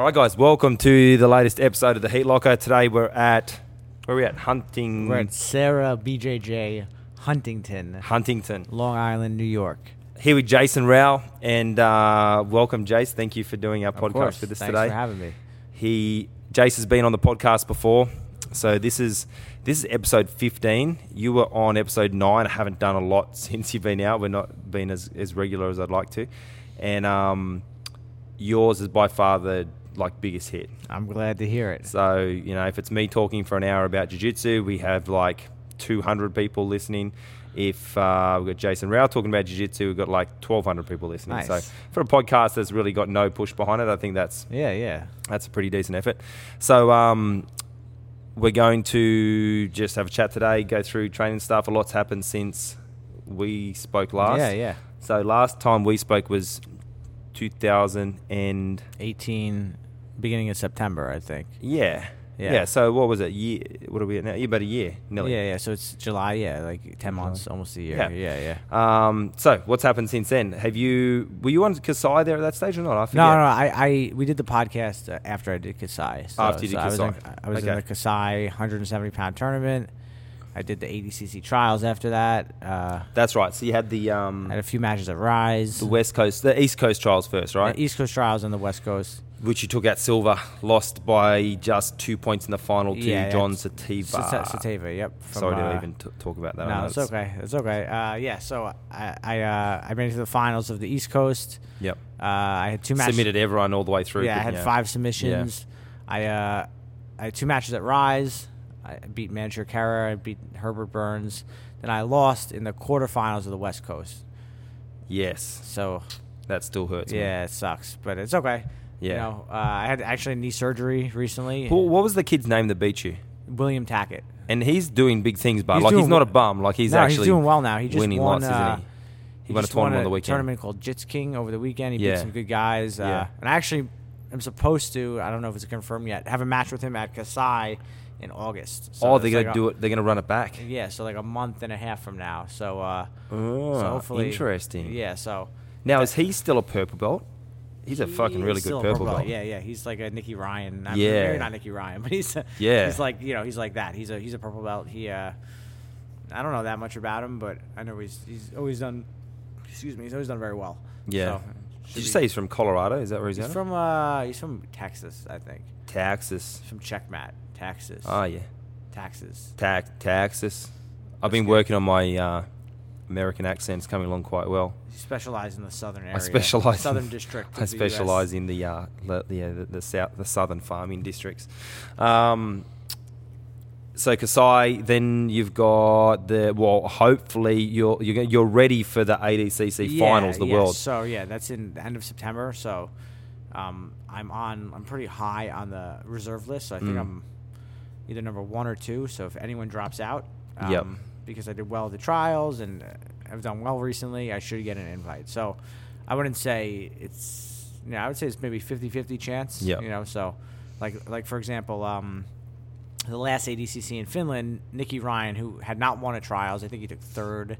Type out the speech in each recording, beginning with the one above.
All right, guys, welcome to the latest episode of the Heat Locker. Today we're at where are we at? Hunting We're at Serra BJJ Huntington, Huntington. Long Island, New York. Here with Jason Rau, and uh, welcome, Jace. Thank you for doing our podcast course. with us Thanks today. for having me. He Jace has been on the podcast before, so this is this is episode fifteen. You were on episode nine. I haven't done a lot since you've been out. We're not been as, as regular as I'd like to, and um, yours is by far the like biggest hit. I'm glad to hear it. So you know, if it's me talking for an hour about jiu-jitsu, we have like 200 people listening. If uh, we've got Jason Rau talking about jiu-jitsu, we've got like 1,200 people listening. Nice. So for a podcast that's really got no push behind it, I think that's Yeah, yeah. that's a pretty decent effort. So um, we're going to just have a chat today, go through training stuff. A lot's happened since we spoke last. Yeah, yeah. So last time we spoke was 2000 and 18, beginning of September, I think. yeah. Yeah. Yeah. So what was it? Year? What are we at now? About a year, nearly. Yeah, yeah. So it's July, yeah, like 10 months, almost a year. Yeah. Yeah, yeah. Um, so what's happened since then? Have you were you on Kasai there at that stage or not? I forget. No, no, no. I, I, we did the podcast uh, after I did Kasai. So, After you did so I was, in, Kasai. I was in the Kasai 170 pound tournament. I did the ADCC trials after that. Uh, That's right. So you had the um, had a few matches at Rise. the West Coast, the East Coast trials first, right? The East Coast trials and the West Coast. Which you took out silver, lost by just two points in the final to Yeah, yeah. John Satava. Sata- Satava, yep. from, Sorry to uh, even t- talk about that. No, it's okay. It's okay. Uh, yeah, so I I, uh, I made it to the finals of the East Coast. Yep. Uh, I had two matches. Submitted everyone all the way through. Yeah, I had you? five submissions. I uh, I had two matches at Rise. I beat Mansher Khera. I beat Herbert Burns. Then I lost in the quarterfinals of the West Coast. Yes, So that still hurts. me. yeah, it sucks, but it's okay. You Yeah. know, uh, I had actually knee surgery recently. Who- what was the kid's name that beat you? William Tackett. And he's doing big things, but He's like he's not a bum. Like he's no, actually he's doing well now. He just winning won, lots, uh, isn't he? He won a tournament on a the weekend. tournament called Jits King over the weekend. He Yeah. beat some good guys. Uh, Yeah. And I actually am supposed to, I don't know if it's confirmed yet, have a match with him at Kasai in August. So oh, they're gonna like do a, it. They're gonna run it back. Yeah, so like a month and a half from now. So, uh, Oh, so hopefully. interesting. Yeah, so. Now is he still a purple belt? He's a fucking really good a purple belt. Yeah, yeah. He's like a Nicky Ryan. I mean, Yeah. maybe not Nicky Ryan, but he's a, Yeah. He's like you know he's like that. He's a he's a purple belt. He uh, I don't know that much about him, but I know he's he's always done. Excuse me, he's always done very well. Yeah. So, Did you be- say he's from Colorado? Is that where he's, he's from? Uh, he's from Texas, I think. Texas. From Checkmat, Texas. Oh yeah, Taxes. Tax Texas. I've been good. working on my uh, American accents coming along quite well. He specializes in the southern area. I specialize. in- Southern district. I of the US. specialize in the uh, the, the, uh, the, the south, the southern farming districts. Um, so Kasai, then you've got the well. Hopefully, you're you're you're ready for the ADCC Yeah, finals, the yeah, world. So yeah, that's in the end of September. So um, I'm on. I'm pretty high on the reserve list. So I think Mm. I'm either number one or two. So if anyone drops out, um, Yep. because I did well at the trials and I've done well recently, I should get an invite. So I wouldn't say it's. You know, I would say it's maybe 50-50 chance. Yep. You know, so like like for example, um, the last ADCC in Finland, Nicky Ryan, who had not won at trials, I think he took third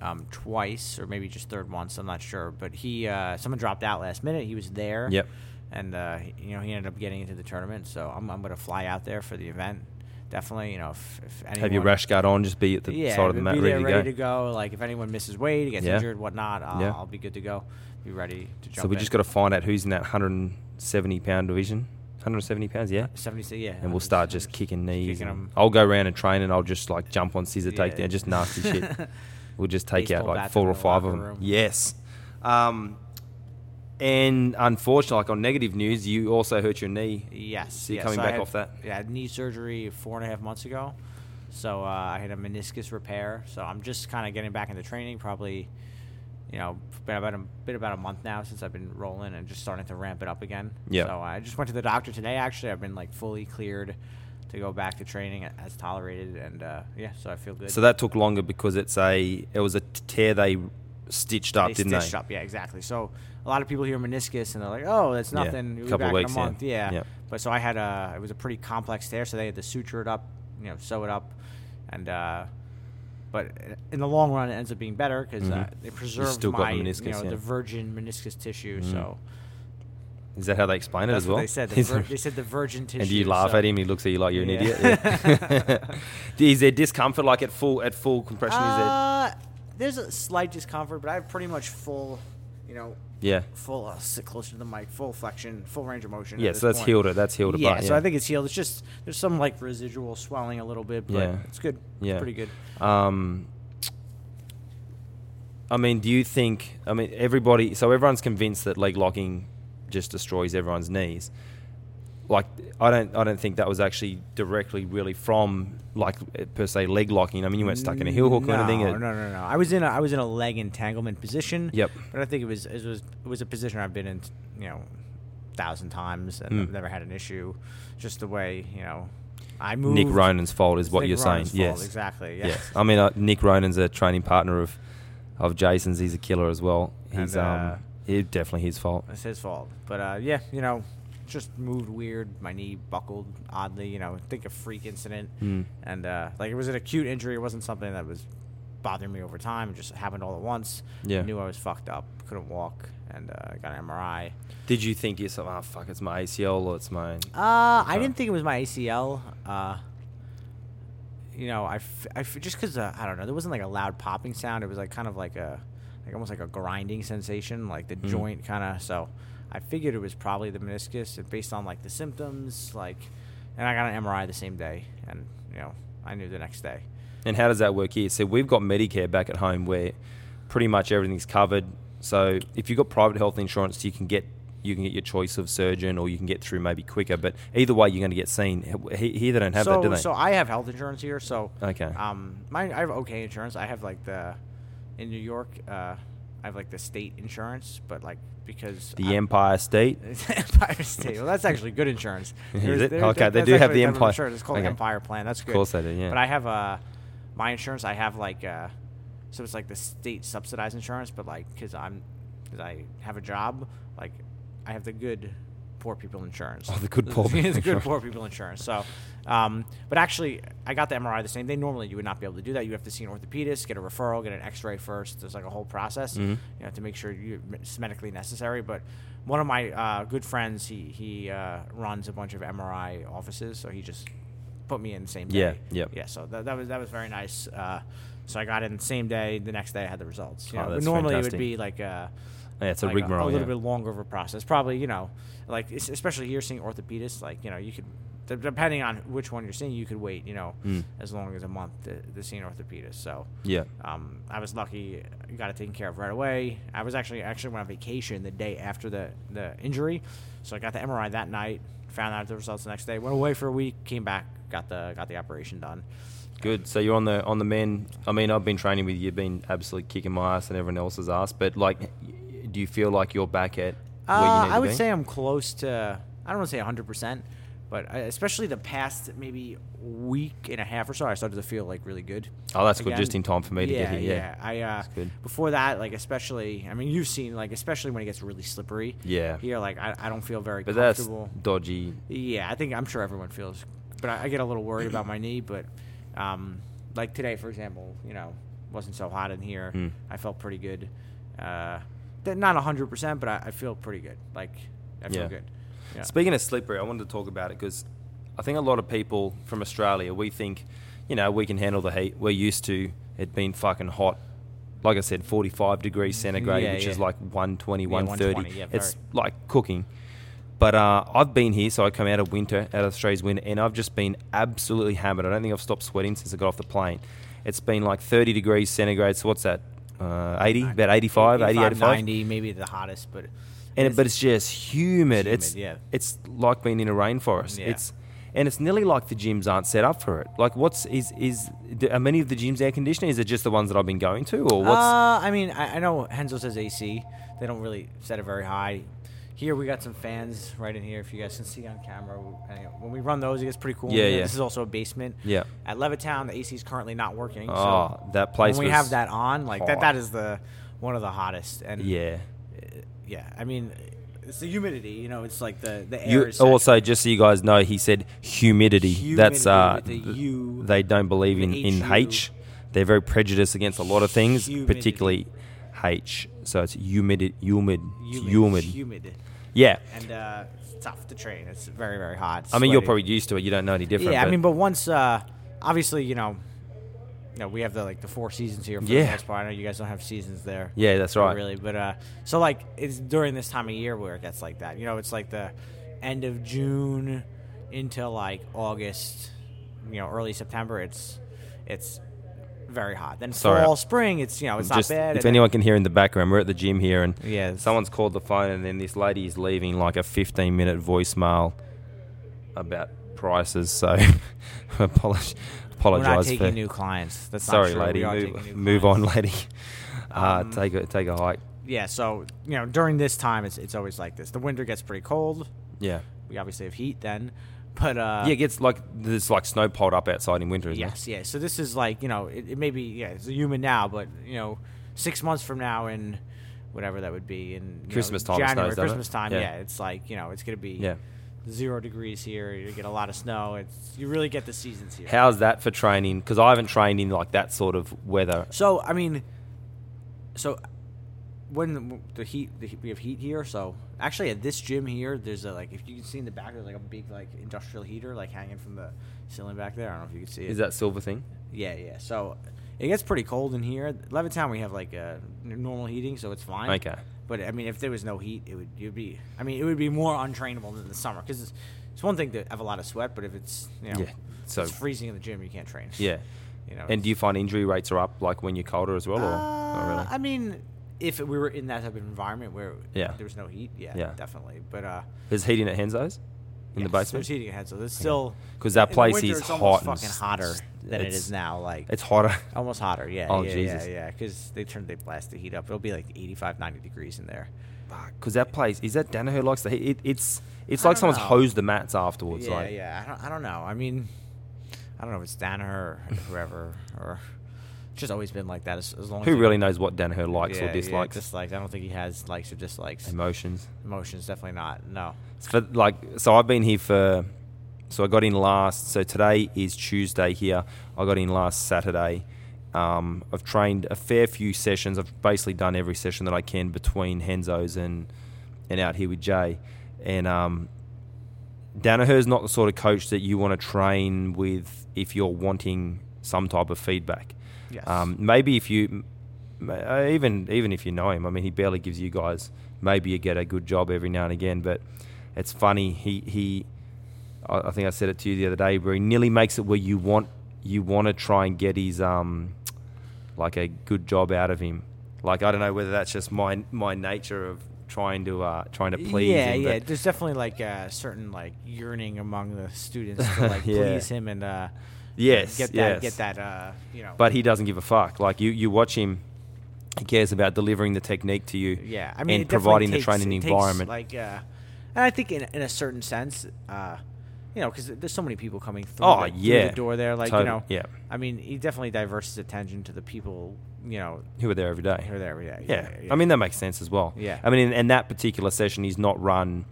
um, twice, or maybe just third once. I'm not sure, but he uh, someone dropped out last minute. He was there. Yep. And uh, you know he ended up getting into the tournament, so I'm I'm gonna fly out there for the event. Definitely, you know, if, if anyone, Have your rash guard on, just be at the yeah, side of the mat, ready, to go. Like if anyone misses weight, gets Yeah. injured, whatnot, I'll, Yeah. I'll be good to go. Be ready to jump. So we in. just got to find out who's in that 170 pound division. 170 pounds, yeah. 70, yeah. And we'll start just kicking knees. kicking. I'll go around and train, and I'll just like jump on scissor Yeah. takedown, just nasty shit. We'll just take out like four or five of them. room. Yes. Um, and unfortunately, like on negative news, you also hurt your knee. Yes. So you're yeah, coming I back had- off that? Yeah, knee surgery four and a half months ago. So uh, I had a meniscus repair. So I'm just kind of getting back into training. Probably, you know, been about a been about a month now since I've been rolling and just starting to ramp it up again. Yeah. So I just went to the doctor today. Actually, I've been like fully cleared to go back to training as tolerated, and uh, yeah, so I feel good. So that took longer because it's a it was a tear they stitched up, they didn't they? stitched they? up. Yeah, exactly. So a lot of people hear meniscus and they're like, "Oh, that's Yeah, nothing. You'll couple back weeks, yeah. month." Yeah. Yeah. But so I had a it was a pretty complex tear, so they had to suture it up, you know, sew it up, and uh, but in the long run, it ends up being better because uh, Mhm. they preserved still got my the you know yeah. the virgin meniscus tissue. Mhm. So Is that how they explain it That's as well? they said. The vir- they said the virgin tissue. and do you laugh so- at him? He looks at you like you're an Yeah. idiot. Yeah. is there discomfort like at full at full compression? is there? Uh, there's a slight discomfort, but I have pretty much full, you know, Yeah. full. Uh, sit closer to the mic. Full flexion, full range of motion. Yeah. at So this that's point. healed it. That's healed it. Yeah, so I think it's healed. It's just there's some like residual swelling a little bit, but Yeah. it's good. Yeah. It's pretty good. Um, I mean, do you think? I mean, everybody. So everyone's convinced that leg locking just destroys everyone's knees. Like, I don't. I don't think that was actually directly really from like per se leg locking. I mean, you weren't stuck in a heel hook no, or anything. No, It- no, no, no. I was in a I was in a leg entanglement position. Yep. But I think it was it was it was a position I've been in, you know, thousand times and Mm. I've never had an issue. Just the way you know, I moved. Nick Ronan's fault is what Nick you're Ronan's saying. fault, Yes. exactly. Yes. Yes. I mean, uh, Nick Ronan's a training partner of of Jason's. He's a killer as well. He's And, uh, um, he definitely his fault. It's his fault. But uh, yeah, you know, just moved weird. My knee buckled oddly. You know, think a freak incident. Mm. And uh, like it was an acute injury. It wasn't something that was bothering me over time. It just happened all at once. Yeah. I knew I was fucked up. Couldn't walk. And uh, I got an MRI. Did you think yourself, oh fuck, it's my ACL or it's my? Uh, I didn't think it was my ACL. Uh, you know, I, f- I f- just because uh, I don't know, there wasn't like a loud popping sound. It was like kind of like a, like almost like a grinding sensation, like the Mm. joint kind of. So I figured it was probably the meniscus, and based on like the symptoms, like, and I got an MRI the same day, and you know, I knew the next day. And how does that work here? So we've got Medicare back at home where pretty much everything's covered. So if you've got private health insurance, you can get you can get your choice of surgeon, or you can get through maybe quicker. But either way, you're going to get seen. Here they don't have so, that, do they? so I have health insurance here, so Okay. Um, mine I have okay insurance. I have like the in New York. Uh, I have like the state insurance, but like because the I- Empire State. Empire State. Well, that's actually good insurance. Is it? Okay, they do have the of Empire- Insurance. It's called okay. Empire Plan. That's good. course they do, yeah. But I have uh, my insurance. I have like uh, so it's like the state subsidized insurance, but like because I'm because I have a job, like I have the good poor people insurance. Oh, the good poor people the good insurance. poor people insurance. So, um, but actually, I got the MRI the same day. Normally, you would not be able to do that. You have to see an orthopedist, get a referral, get an X-ray first. There's like a whole process, Mhm. you know, to make sure you it's medically necessary. But one of my uh, good friends, he he uh, runs a bunch of MRI offices, so he just put me in the same day. Yeah, yep. yeah. So that, that was that was very nice. Uh, so I got in the same day. The next day, I had the results. You Oh, know, normally it would be like a Yeah, it's a like rigmarole. a, little yeah. bit longer of a process. Probably, you know, like es- especially here seeing orthopedists, like you know, you could de- depending on which one you're seeing, you could wait, you know, Mm. as long as a month to, to see an orthopedist. So Yeah. um, I was lucky, got it taken care of right away. I was actually actually went on vacation the day after the the injury, so I got the MRI that night. Found out the results the next day. Went away for a week, came back, got the got the operation done. Good. So you're on the on the men. I mean, I've been training with you, you've been absolutely kicking my ass and everyone else's ass. But like, do you feel like you're back at Uh, I would say I'm close to. I don't want to say 100, percent but especially the past maybe week and a half or so, I started to feel like really good. Oh, that's good. Just in time for me to yeah, get here. Yeah. yeah. I uh, That's good. before that, like especially, I mean, you've seen like especially when it gets really slippery. Yeah. Here, like I, I don't feel very But that's comfortable. dodgy. Yeah, I think I'm sure everyone feels, but I, I get a little worried about my knee. But um, like today, for example, you know, wasn't so hot in here. Hmm. I felt pretty good. Uh, not hundred percent, but I, I feel pretty good. Like I feel Yeah. good. Yeah. Speaking of slippery, I wanted to talk about it because I think a lot of people from Australia, we think, you know, we can handle the heat. We're used to it being fucking hot. Like I said, 45 degrees centigrade, Yeah, which is like 120, Yeah, 130. 120, yeah, it's like cooking. But uh, I've been here, so I come out of winter, out of Australia's winter, and I've just been absolutely hammered. I don't think I've stopped sweating since I got off the plane. It's been like 30 degrees centigrade, so what's that? Uh, 80? About 85, 80, 85? 90, maybe the hottest, but and it, but it's just humid. Humid, it's yeah. it's like being in a rainforest. Yeah. It's and it's nearly like the gyms aren't set up for it. Like, what's is is are many of the gyms air conditioning? Is it just the ones that I've been going to, or what's? Uh, I mean, I, I know Renzo says AC. They don't really set it very high. Here we got some fans right in here. If you guys can see on camera, Anyway, when we run those, it gets pretty cool. Yeah, yeah. This is also a basement. Yeah. At Levittown, the AC is currently not working. Oh, so that place When we have that on, like that, that is the one of the hottest. And yeah. uh, yeah. I mean, it's the humidity. You know, it's like the the air. You, is also, just so you guys know, he said humidity. That's uh, the U, they don't believe in in H. They're very prejudiced against a lot of things, Humidity. particularly H. So it's humid, humid, humid. humid. Humid. Yeah. and uh, it's tough to train. It's very very hot. I mean, you're probably used to it. You don't know any different. Yeah, I but- mean, but once, uh, obviously, you know, you know, we have the like the four seasons here for Yeah. the most part. I know you guys don't have seasons there. Yeah, that's right. Really, but uh, so like it's during this time of year where it gets like that. You know, it's like the end of June into like August. You know, early September. It's it's very hot. Then Sorry, fall, spring. It's you know, it's just not bad. if and anyone can hear in the background, we're at the gym here, and Yeah, someone's called the phone, and then this lady is leaving like a 15 minute voicemail about prices. So apologize, we're not taking for. new clients. That's sorry, lady. Move, move on, lady. Uh, Um, take a take a hike. Yeah, so you know, during this time, it's it's always like this. The winter gets pretty cold. Yeah. We obviously have heat then, but uh, yeah, it gets like there's like snow piled up outside in winter, isn't yes, yeah. So this is like you know, it, it may be yeah, it's a human now, but you know, six months from now in whatever that would be in you know, Christmas time January, snows, it? Christmas time. Yeah. Yeah. it's like you know, it's gonna be? Yeah. zero degrees here. You get a lot of snow. It's you really get the seasons here. How's that for training? Because I haven't trained in like that sort of weather. So I mean, so when the, heat, the, heat- we have heat here. So actually, at this gym here, there's a like if you can see in the back, there's like a big like industrial heater like hanging from the ceiling back there. I don't know if you can see it. Is that silver thing? Yeah, yeah. So it gets pretty cold in here. Levittown, we have like uh, normal heating, so it's fine. Okay. But I mean, if there was no heat, it would you'd be. I mean, it would be more untrainable than the summer because it's, it's one thing to have a lot of sweat, but if it's you know Yeah, so- it's freezing in the gym, you can't train. Yeah. You know. And do you find injury rates are up like when you're colder as well, or not Uh, really? I mean, if we were in that type of environment where Yeah. there was no heat, yeah, Yeah. definitely. But uh, There's heating at Renzo's in the yes, basement. there's heating ahead, so still because that place is it's hot and fucking hotter than it's- now. Like It's hotter. almost hotter. Yeah. Oh, yeah, Jesus. Yeah, yeah. Because they turn they blast the heat up. It'll be like 85, 90 degrees in there. Because that place is that Danaher likes the heat. It, it's it's I like someone's know. hosed the mats afterwards. yeah, like, yeah. I don't, I don't know. I mean, I don't know if it's Danaher or whoever or. It's just always been like that. As, as long Who you- really knows what Danaher likes yeah, or dislikes? Yeah, dislikes. I don't think he has likes or dislikes. Emotions. Emotions, definitely not. No. For like, so I've been here for. So I got in last. So today is Tuesday here. I got in last Saturday. Um, I've trained a fair few sessions. I've basically done every session that I can between Renzo's and and out here with Jay. And um, Danaher's not the sort of coach that you want to train with if you're wanting some type of feedback. Yes. Um, maybe if you, uh, even even if you know him, I mean, he barely gives you guys. Maybe you get a good job every now and again, but it's funny. He he, I I think I said it to you the other day, where he nearly makes it where you want you want to try and get his um, like a good job out of him. Like I don't know whether that's just my my nature of trying to uh, trying to please yeah, him. yeah. There's definitely like a certain like yearning among the students to like Yeah. please him and uh, Yes, get that yes. get that uh, you know. but he doesn't give a fuck. Like you, you watch him. He cares about delivering the technique to you. yeah, I mean, and providing the training takes, environment. like, uh, and I think in in a certain sense, uh, you know, because there's so many people coming through, Oh, the, through the door there, like Total- you know, yeah. I mean, he definitely diverts his attention to the people, you know, who are there every day. who are there every day. Yeah. I mean that makes sense as well. Yeah. I mean, in that particular session he's not run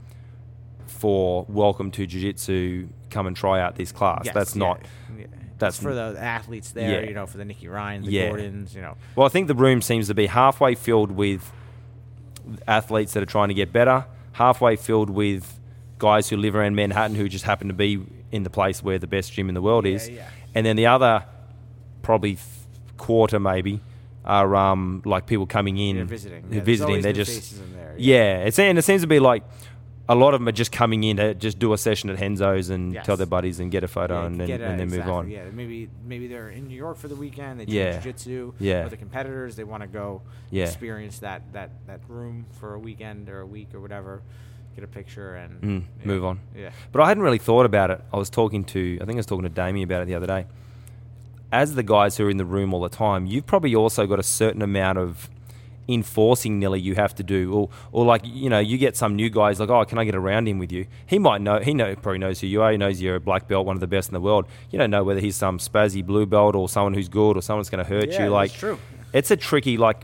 for welcome to jiu-jitsu. Come and try out this class. Yes, that's yeah, not. Yeah. that's for the athletes there, Yeah. you know, for the Nicky Ryan, the Yeah. Gordons, you know. Well, I think the room seems to be halfway filled with athletes that are trying to get better, halfway filled with guys who live around Manhattan who just happen to be in the place where the best gym in the world Yeah, is, yeah. and then the other probably quarter maybe are um, like people coming in, They're visiting. Yeah, visiting. They're just there, yeah. It's and it seems to be like a lot of them are just coming in to just do a session at Renzo's and Yes. tell their buddies and get a photo Yeah, and then, get a- and then exactly, move on. Yeah, maybe maybe they're in New York for the weekend. They Yeah. train jiu-jitsu. Yeah. With the competitors, they want to go Yeah. experience that, that, that room for a weekend or a week or whatever. Get a picture and Mm, yeah. move on. Yeah. But I hadn't really thought about it. I was talking to, I think I was talking to Damien about it the other day. As the guys who are in the room all the time, you've probably also got a certain amount of enforcing Nelly you have to do, or or like you know you get some new guys like oh can I get around him with you? He might know he know probably knows who you are. He knows you're a black belt, one of the best in the world. You don't know whether he's some spazzy blue belt or someone who's good or someone's going to hurt Yeah, you. Like true. it's a tricky like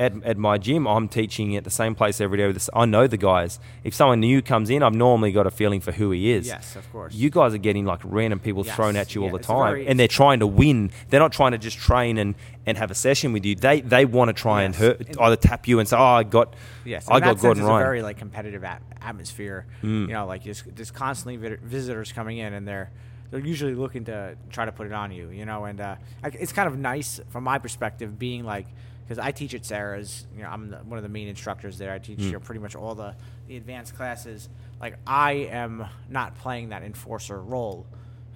at, at my gym, I'm teaching at the same place every day. With this, I know the guys. If someone new comes in, I've normally got a feeling for who he is. Yes, of course. You guys are getting like random people Yes, thrown at you all the time, very- and they're trying to win. They're not trying to just train and, and have a session with you. They they want to try and hurt, and- either tap you and say, "Oh, I got, Yes, I got Gordon it's a Ryan." very like competitive at- atmosphere. Mm. You know, like there's, there's constantly vid- visitors coming in, and they're they're usually looking to try to put it on you. You know, and uh, it's kind of nice from my perspective, being like because I teach at Serra's. You know, I'm the, one of the main instructors there. I teach Mm. you know, pretty much all the the advanced classes. Like I am not playing that enforcer role.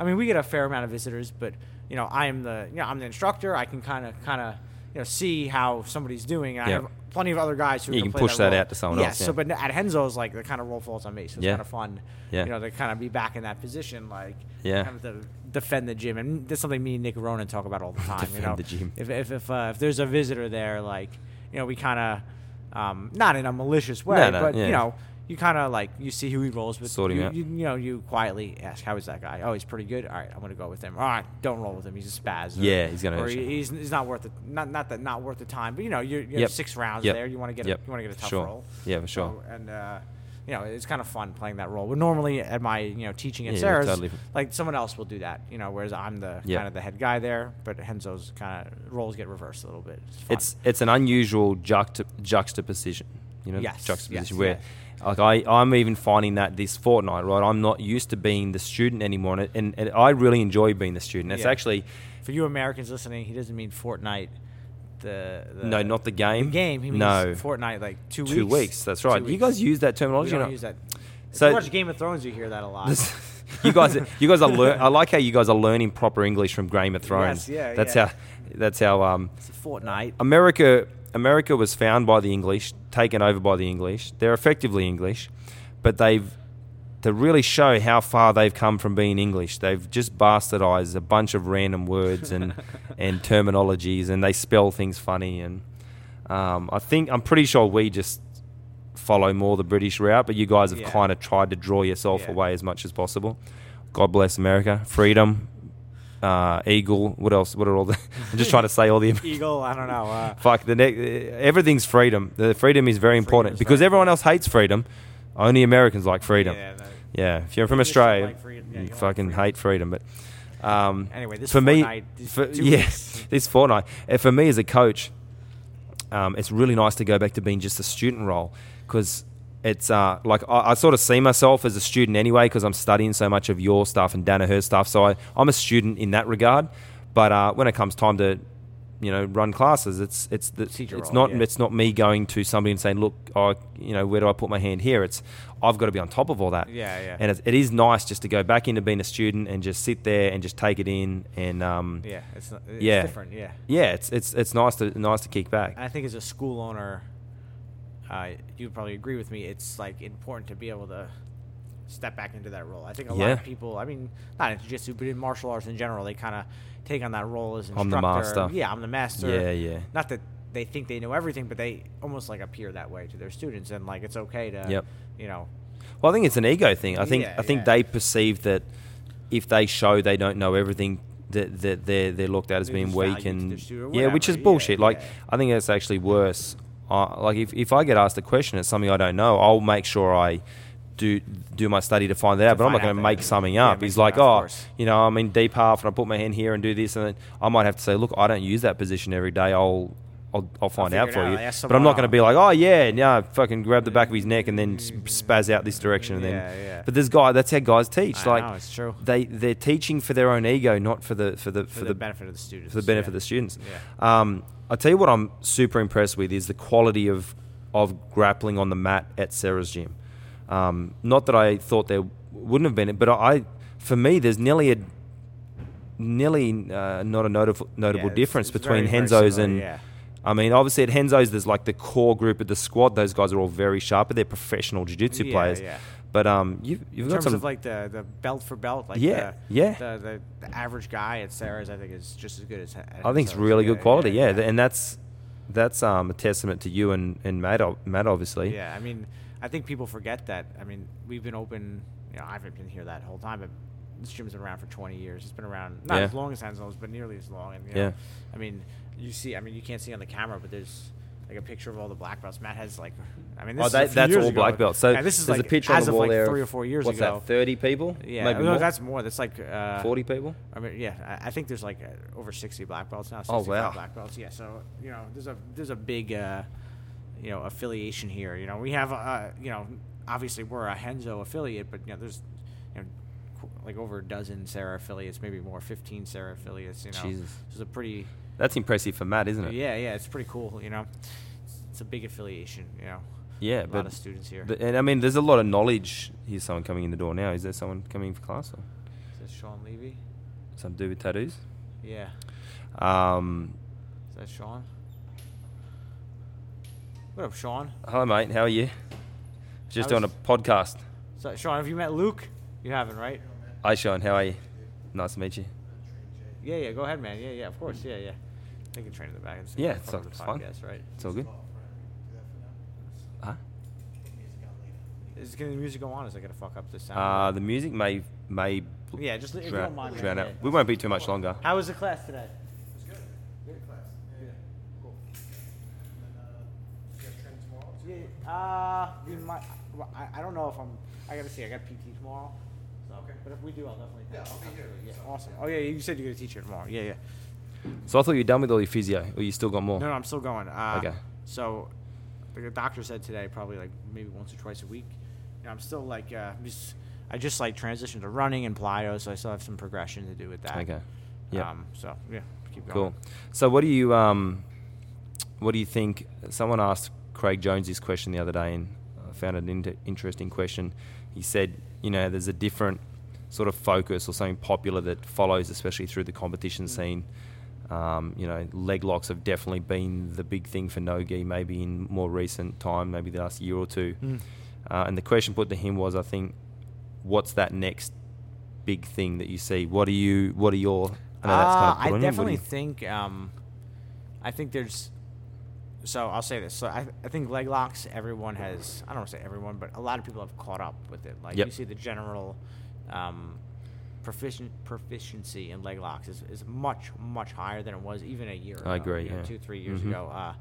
I mean, we get a fair amount of visitors, but you know, I am the you know I'm the instructor. I can kind of kind of you know see how somebody's doing. And Yeah. I have plenty of other guys who Yeah, you can can play push that role. out to someone yeah, else, yeah. So, but at Renzo's, like the kind of role falls on me, so it's Yeah. kind of fun. Yeah. You know, to kind of be back in that position, like Yeah. kind of to defend the gym, and that's something me and Nick Ronan talk about all the time. you Defend know, the gym. If if if, uh, if there's a visitor there, like you know, we kind of um, not in a malicious way, No, no, but yeah. you know. You kind of like you see who he rolls with. Sort him you, out. You, you know, you quietly ask, "How is that guy? Oh, he's pretty good. All right, I'm gonna go with him. All right, don't roll with him. He's a spaz. Or- Yeah, he's gonna Or he- he's, he's not worth it. Not not that not worth the time, but you know, you're, you're Yep. six rounds Yep. there. You want to get Yep. a, you want to get a tough Sure. roll. Yeah, for sure. So, and uh, you know, it's kind of fun playing that role. But normally at my you know teaching at Yeah, Serra's, totally. like someone else will do that. You know, whereas I'm the Yeah. kind of the head guy there. But Renzo's kind of roles get reversed a little bit. It's, it's it's an unusual juxta- juxtaposition. You know, Yes, juxtaposition yes, where, like I I'm even finding that this fortnight, right? I'm not used to being the student anymore, and, and, and I really enjoy being the student. It's Yeah. actually for you Americans listening. He doesn't mean Fortnite. The, the no, not the game. the game. He means no, Fortnite like two two weeks. weeks. That's right. You guys use that We terminology. don't you know? use that. If So- you watch Game of Thrones, you hear that a lot. This- you guys, you guys are. Lear- I like how you guys are learning proper English from Game of Thrones. Yes, yeah, That's yeah. how. That's how. Um, It's a Fortnite. America America was found by the English, taken over by the English. They're effectively English, but they've to really show how far they've come from being English. They've just bastardized a bunch of random words and and terminologies, and they spell things funny. And um, I think I'm pretty sure we just follow more the British route, but you guys have Yeah. kind of tried to draw yourself Yeah. away as much as possible. God bless America, freedom, uh, eagle. What else? What are all the? I'm just trying to say all the. Eagle. I don't know. Uh, Fuck the ne- everything's freedom. The freedom is very important is because very everyone else hates freedom. Only Americans like freedom. Yeah. Yeah, if you're from Australia, freedom. You fucking hate freedom. But um, Anyway, this for me, fortnight, for, two yeah, this fortnight. uh, For me as a coach, um, it's really nice to go back to being just a student role because it's uh, like I, I sort of see myself as a student anyway because I'm studying so much of your stuff and Danaher's stuff. So I, I'm a student in that regard. But uh, when it comes time to you know run classes, it's it's the, it's not yeah. it's not me going to somebody and saying, look, oh, you know, where do I put my hand here? It's I've got to be on top of all that. Yeah, yeah. And it, it is nice just to go back into being a student and just sit there and just take it in and um, yeah, it's, not, it's Yeah. different. Yeah, yeah, it's it's it's nice to nice to kick back. I think as a school owner, uh, you probably agree with me. It's like important to be able to step back into that role. I think a lot of people, I mean, not in jiu-jitsu, but in martial arts in general, they kind of take on that role as instructor. I'm the master. Yeah, I'm the master. Yeah, yeah. Not that they think they know everything, but they almost like appear that way to their students, and like it's okay to, Yep. you know, Well, I think it's an ego thing. I think Yeah, I think yeah. they perceive that if they show they don't know everything, that, that they're they're looked at as They being weak and their student or yeah, which is whatever. Yeah, bullshit. Like yeah. I think that's actually worse. Uh, like if, if I get asked a question, it's something I don't know, I'll make sure I do do my study to find that out. But I'm not going to make something up. make He's like, oh, course. you know, I'm in deep half and I put my hand here and do this, and then I might have to say, look, I don't use that position every day. I'll I'll, I'll find figure out for out. you. But I'm not going to be like, oh yeah, yeah, fucking grab the back of his neck and then spaz out this direction and then. Yeah, yeah. But this guy, that's how guys teach. I like know, it's true. they they're teaching for their own ego, not for the for the for, for, the, benefit of the students. for the benefit yeah. of the students. Yeah. Um, I tell you what, I'm super impressed with is the quality of of grappling on the mat at Serra's gym. Um, not that I thought there wouldn't have been, it, but I, for me, there's nearly a nearly uh, not a notable notable Yeah, it's- difference it's between very, very Renzo's similar, and. yeah. I mean, obviously at Renzo's, there's like the core group of the squad. Those guys are all very sharp, but they're professional jiu-jitsu Yeah, players. yeah. But um, you've you've in got terms some of like the, the belt for belt, like Yeah, the, yeah. the, the, the average guy at Serra's, I think is just as good as. at I think it's Renzo's. really good quality. Yeah, yeah. and that's that's um, a testament to you and and Matt, Matt obviously. Yeah, I mean, I think people forget that. I mean, we've been open. You know, I haven't been here that whole time, but this gym's been around for 20 years. It's been around not Yeah. as long as Renzo's, but nearly as long. And you know, Yeah. I mean, you see, I mean, you can't see on the camera, but there's like a picture of all the black belts. Matt has like, I mean, Oh, that, is that's all ago. black belts. So yeah, this is like a picture as of like there. three or four years what's ago. that? Thirty people? Yeah, maybe no, more. that's more. That's like uh, forty people. I mean, yeah, I, I think there's like uh, over 60 black belts now. Oh, wow. black belts. Yeah, so you know, there's a there's a big uh, you know affiliation here. You know, we have uh, you know, obviously we're a Renzo affiliate, but you know, there's you know, like over a dozen Serra affiliates, maybe more, 15 Serra affiliates. You know, Jesus. it's a pretty That's impressive for Matt, isn't it? yeah, yeah, it's pretty cool. You know, it's a big affiliation. You know, Yeah, a lot but of students here. But, and I mean, there's a lot of knowledge. Here's someone coming in the door now. Is there someone coming for class? Or Is that Sean Levy? some dude with tattoos? Yeah, Um, is that Sean? What up, Sean? hello, mate. How are you? Just doing a podcast. So, Sean, have you met Luke? You haven't, right? Hi, Sean. How are you? Nice to meet you. Yeah, yeah. Go ahead, man. Yeah, yeah. Of course. Yeah, yeah. They can train in the back. It's Yeah, it's- the it's podcast, right? It's all good. Huh? Is can the music go on? Is it gonna fuck up the sound? Uh, the music may may bl- Yeah, just if you drown, don't mind, drown out. yeah. We won't be too much longer. How was the class today? Uh, we might. well, I, I don't know if I'm. I gotta see. I got PT tomorrow. So, but if we do, I'll definitely. Yeah, I'll be here. Yeah, awesome. Oh yeah, you said you're gonna teach here tomorrow. Yeah, yeah. So I thought you were done with all your physio, or you still got more? No, no, I'm still going. Uh, Okay. So, like the doctor said today probably like maybe once or twice a week. You know, I'm still like uh, just, I just like transitioned to running and plyo, so I still have some progression to do with that. Okay. Yeah. Um, so yeah, keep going. Cool. So what do you um, what do you think? Someone asked Craig Jones this question the other day, and I found it an inter- interesting question. He said, you know, there's a different sort of focus or something popular that follows, especially through the competition scene. Um, you know, leg locks have definitely been the big thing for Nogi, maybe in more recent time, maybe the last year or two. Mm. Uh, and the question put to him was, I think, what's that next big thing that you see? What are you? What are your? I know that's kind of Uh, I you. What do definitely think. Um, I think there's. So I'll say this. So I, I think leg locks. Everyone has. I don't want to say everyone, but a lot of people have caught up with it. Like Yep. you see the general. Um, proficient proficiency in leg locks is, is much much higher than it was even a year ago. I agree, you know, yeah. two three years Mhm. ago. Uh,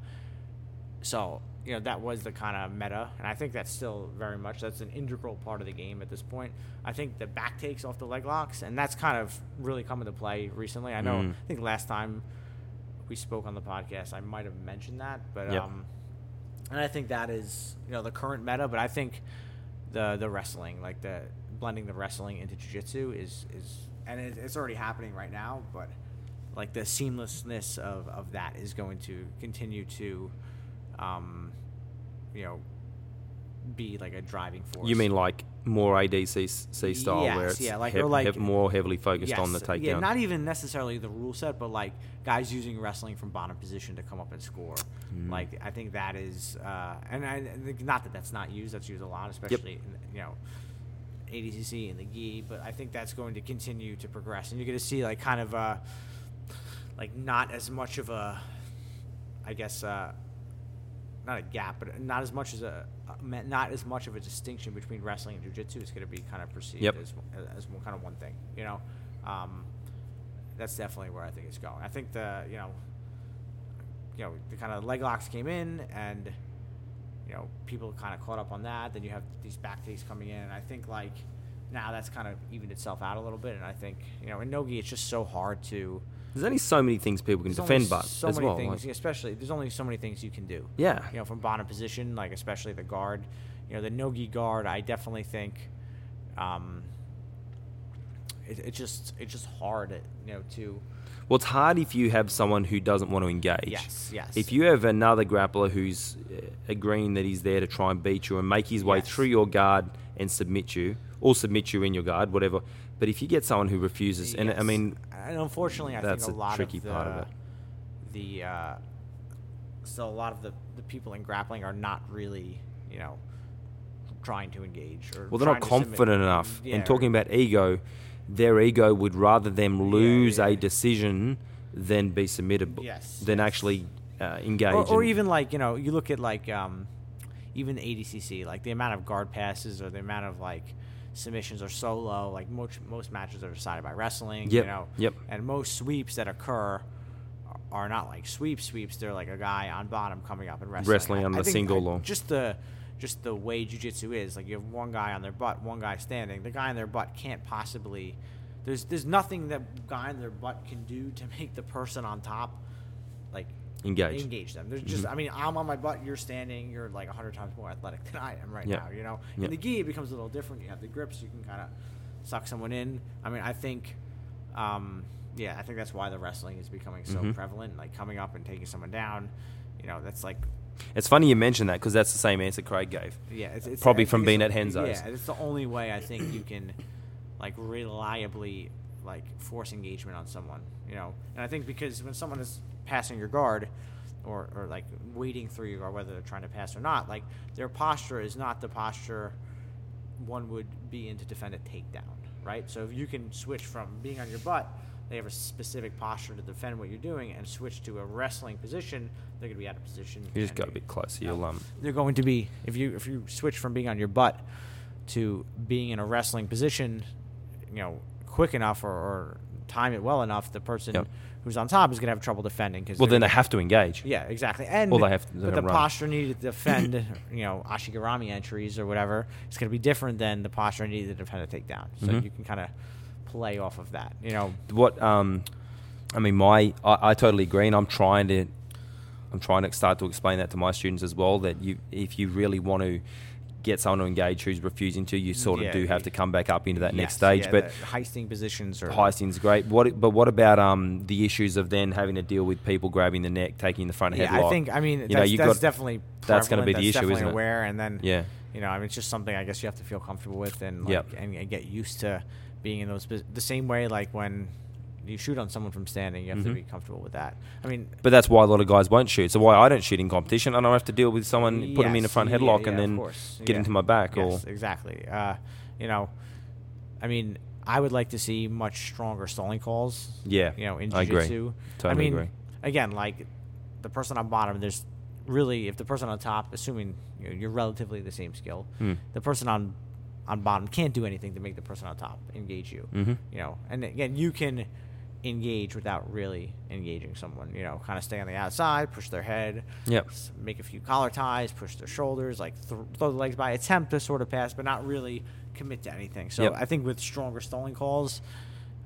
so you know that was the kind of meta, and I think that's still very much that's an integral part of the game at this point. I think the back takes off the leg locks, and that's kind of really come into play recently. I know. Mm. I think last time we spoke on the podcast, I might have mentioned that, but Yep. um, and I think that is you know the current meta. But I think the the wrestling, like the blending the wrestling into jiu-jitsu is is and it, it's already happening right now. But like the seamlessness of of that is going to continue to, um, you know, be like a driving force. You mean like more ADCC style, where it's yeah, like- hev- like- hev- more heavily focused on the Yes, takedown? Yeah, not even necessarily the rule set, but like guys using wrestling from bottom position to come up and score. Mm. Like I think that is, uh, and I, think not that that's not used. That's used a lot, especially in, you know. ADCC and the gi, but I think that's going to continue to progress, and you're going to see like kind of uh, like not as much of a, I guess, uh, not a gap, but not as much as a not as much of a distinction between wrestling and jiu-jitsu is going to be kind of perceived Yep. as as one, kind of one thing. You know, um, that's definitely where I think it's going. I think the you know, you know, the kind of leg locks came in and you know people kind of caught up on that. Then you have these back takes coming in, and I think like now that's kind of evened itself out a little bit. And I think you know in nogi it's just so hard to There's only so many things people can there's defend, but so as many well. things, like- especially there's only so many things you can do. yeah, You know, from bottom position, like especially the guard. You know, the nogi guard. I definitely think, um, it, it just it's just hard, you know, to well, it's hard if you have someone who doesn't want to engage. yes, yes. If you have another grappler who's uh, agreeing that he's there to try and beat you and make his way Yes. through your guard and submit you, or submit you in your guard, whatever. But if you get someone who refuses, and I mean, and unfortunately, I that's think a a lot tricky of the, part of it. the uh, so a lot of the the people in grappling are not really, you know, trying to engage or well, they're not to submit- confident enough. Yeah, and talking about ego, their ego would rather them lose yeah. a decision than be submitted, Yes, than yes. actually uh, engage. or, or even like you know you look at like um, even ADCC like the amount of guard passes or the amount of like submissions are so low like most most matches are decided by wrestling Yep, you know yep. and most sweeps that occur are not like sweep sweeps. They're like a guy on bottom coming up and wrestling. Wrestling on I the think single I- or- just the just the way jujitsu is. Like you have one guy on their butt, one guy standing. The guy on their butt can't possibly. There's there's nothing that guy on their butt can do to make the person on top like Engage. engage them. There's just, Mhm. I mean, I'm on my butt, you're standing, you're like a hundred times more athletic than I am right Yeah. now. You know, Yeah. in the gi it becomes a little different. You have the grips, you can kind of suck someone in. I mean, I think, um, yeah, I think that's why the wrestling is becoming so Mhm. prevalent. Like coming up and taking someone down, you know, that's like, It's funny you mention that because that's the same answer Craig gave. yeah, it's, it's Probably from being at Renzo's. Yeah, it's the only way I think you can, like, reliably like force engagement on someone. You know, and I think because when someone is passing your guard, or, or like waiting through your guard, whether they're trying to pass or not, like their posture is not the posture one would be in to defend a takedown, right? So if you can switch from being on your butt, they have a specific posture to defend what you're doing, and switch to a wrestling position, they're going to be out of position. You just got to be closer. You'll um. they're going to be if you if you switch from being on your butt to being in a wrestling position, you know, quick enough or, or time it well enough, the person Yep. Who's on top is going to have trouble defending. Cause Well, then they have to engage. yeah, exactly. And Or they have to- but the run. posture needed to defend, you know, Ashigarami entries or whatever, it's going to be different than the posture needed to defend a takedown. So Mhm. you can kind of play off of that. You know, what um i mean my I, I totally agree and i'm trying to i'm trying to start to explain that to my students as well that you if you really want to get someone to engage who's refusing to you sort of Yeah, do have to come back up into that next stage yeah, but heisting positions or heisting's great what but what about um the issues of then having to deal with people grabbing the neck taking the front head. Yeah, headlock I think. I mean, You that's, know, you that's got- definitely that's gonna be the issue, isn't it? aware, and then Yeah. you know, I mean, it's just something I guess you have to feel comfortable with and like Yep. and, and get used to being in those the same way like when you shoot on someone from standing, you have Mhm. to be comfortable with that. I mean, but that's why a lot of guys won't shoot so why i don't shoot in competition i don't have to deal with someone putting me in a front headlock yeah, and then get yeah. into my back yes, or exactly. Uh, you know, I mean, I would like to see much stronger stalling calls. Yeah, you know, in I jiu-jitsu. Totally I mean, agree. again, like the person on bottom, there's really if the person on top, assuming you're relatively the same skill, Hmm. the person on on bottom can't do anything to make the person on top engage you. Mhm. You know, and again, you can engage without really engaging someone. You know, kind of stay on the outside, push their head, Yep. make a few collar ties, push their shoulders, like th- throw the legs by, attempt to sort of pass, but not really commit to anything. So Yep. I think with stronger stalling calls,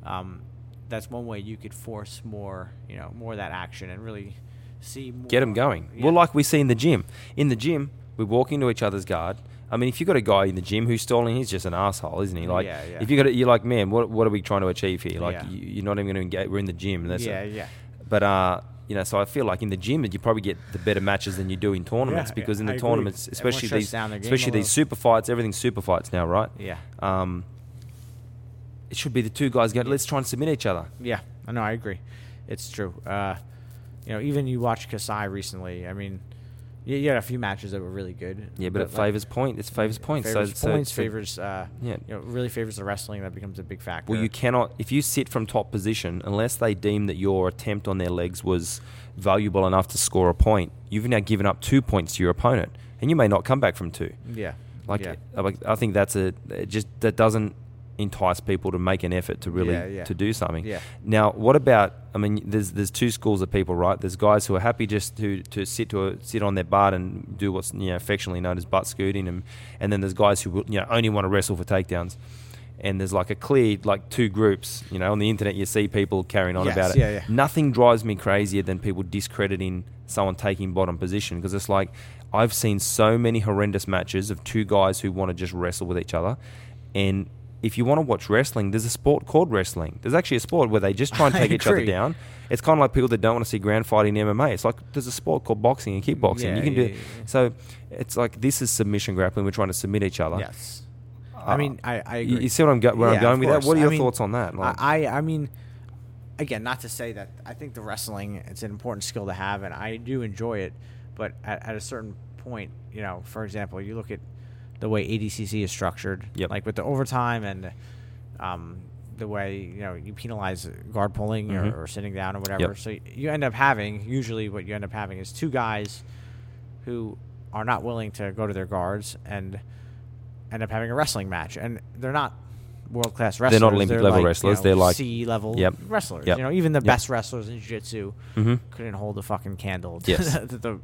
um, that's one way you could force more, you know, more of that action and really see more. get them going. Yeah. Well, like we see in the gym. In the gym, we walk into each other's guard. I mean, if you've got a guy in the gym who's stalling, he's just an asshole, isn't he? Like, Yeah, yeah. if you got, a, you're like, man, what what are we trying to achieve here? Like, Yeah. you, you're not even going to engage. We're in the gym. That's yeah, it. yeah. But uh, you know, so I feel like in the gym, you probably get the better matches than you do in tournaments Yeah, because in the agree. tournaments, Everyone especially these, down their game especially these super fights, everything's super fights now, right? Yeah. Um, it should be the two guys going. Let's try and submit each other. Yeah, I know. I agree. It's true. Uh, you know, even you watched Kasai recently. I mean, you, you had a few matches that were really good. Yeah, but it like, point. It's favors points. Favors so, points. so- favors. Uh, Yeah. You know, really favors the wrestling. That becomes a big factor. Well, you cannot if you sit from top position unless they deem that your attempt on their legs was valuable enough to score a point. You've now given up two points to your opponent, and you may not come back from two. Yeah. Like, yeah. I- like I think that's a it just that doesn't entice people to make an effort to really Yeah, yeah. to do something. Yeah. Now, what about? I mean, there's there's two schools of people, right? There's guys who are happy just to, to sit to a, sit on their butt and do what's you know affectionately known as butt scooting, and and then there's guys who will, you know only want to wrestle for takedowns. And there's like a clear like two groups. You know, on the internet you see people carrying on Yes, about it. yeah, yeah. Nothing drives me crazier than people discrediting someone taking bottom position because it's like I've seen so many horrendous matches of two guys who want to just wrestle with each other, and if you want to watch wrestling, there's a sport called wrestling. There's actually a sport where they just try and take each other agree. down. It's kind of like people that don't want to see ground fighting in MMA. It's like there's a sport called boxing and kickboxing. Yeah, you can yeah, do yeah, so. It's like this is submission grappling. We're trying to submit each other. Yes. Uh, I mean, I, I you- agree. You, see what I'm go- where I'm going with that? What are I your mean, thoughts on that? Like, I, I I mean, again, not to say that I think the wrestling it's an important skill to have, and I do enjoy it. But at, at a certain point, you know, for example, you look at the way ADCC is structured, Yep. like with the overtime and um, the way you know you penalize guard pulling Mhm. or, or sitting down or whatever. Yep. So you end up having usually what you end up having is two guys who are not willing to go to their guards and end up having a wrestling match, and they're not world class wrestlers. They're not Olympic level like, wrestlers, You know, they're like- C level Yep. wrestlers. Yep. You know, even the Yep. best wrestlers in jiu-jitsu hmm couldn't hold a fucking candle to Yes. the, the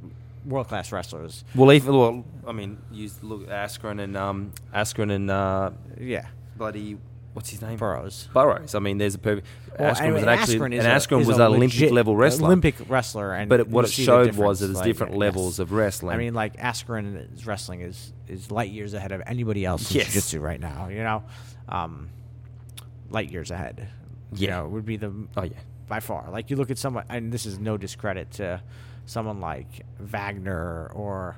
world class wrestlers. Well, even well, I mean, you look at Askren and um, Askren and uh, Yeah, bloody what's his name? Burrows. Burrows. I mean, there's a perfect. Well, Askren and- was an actually Askren and is a- is was an Olympic legit level wrestler. Olympic wrestler, and But it, what it see the showed was that there's like, different yes. levels of wrestling. I mean, like Askren's wrestling is is light years ahead of anybody else in Yes. jiu-jitsu right now. You know, um, light years ahead. You Yeah. know, would be the oh yeah, by far. Like you look at someone, and this is no discredit to someone like Wagner or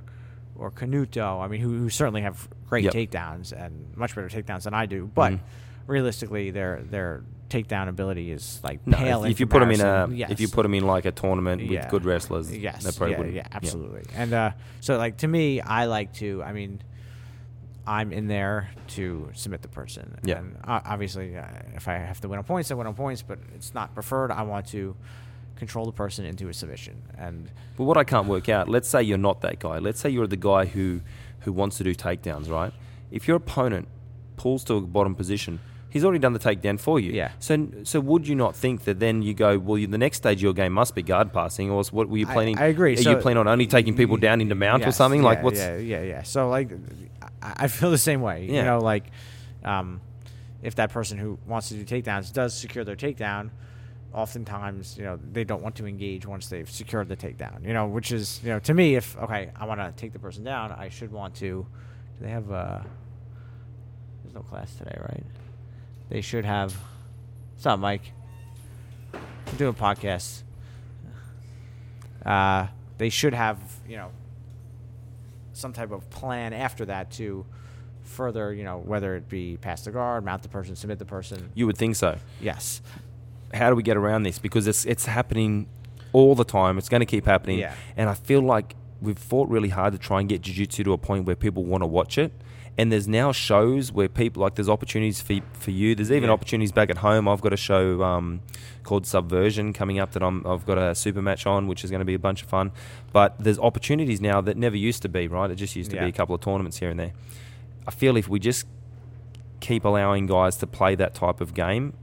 or Canuto. I mean, who, who certainly have great Yep. takedowns and much better takedowns than I do. But Mhm. realistically, their their takedown ability is like no, pale. if, if you put them in a comparison. if you put them in like a tournament with good wrestlers, Yes. they probably yeah, yeah, absolutely. And uh, so, like to me, I like to. I mean, I'm in there to submit the person. Yeah. And uh, obviously, uh, if I have to win on points, I win on points. But it's not preferred. I want to control the person into a submission. And But what I can't work out, let's say you're not that guy. Let's say you're the guy who who wants to do takedowns, right? If your opponent pulls to a bottom position, he's already done the takedown for you. Yeah. So so would you not think that then you go, well, you, the next stage of your game must be guard passing, or what were you planning? I, agree. Are so you planning on only taking people down into mount or Yes, something? like yeah, what's? Yeah, yeah, yeah. So like, I, I feel the same way. Yeah. You know, like, um, if that person who wants to do takedowns does secure their takedown, oftentimes you know they don't want to engage once they've secured the takedown. You know, which is you know to me, if okay, I want to take the person down, I should want to. Do they have? Uh, there's no class today, right? They should have. What's up, Mike? I'm doing podcasts. Uh, they should have, you know, some type of plan after that to further, you know, whether it be pass the guard, mount the person, submit the person. You would think so. Yes. How do we get around this? Because it's it's happening all the time. It's going to keep happening. Yeah. And I feel like we've fought really hard to try and get jiu-jitsu to a point where people want to watch it. And there's now shows where people like there's opportunities for for you. There's even Yeah. opportunities back at home. I've got a show um, called Subversion coming up that I'm I've got a super match on, which is going to be a bunch of fun. But there's opportunities now that never used to be. Right, it just used to Yeah. be a couple of tournaments here and there. I feel if we just keep allowing guys to play that type of game,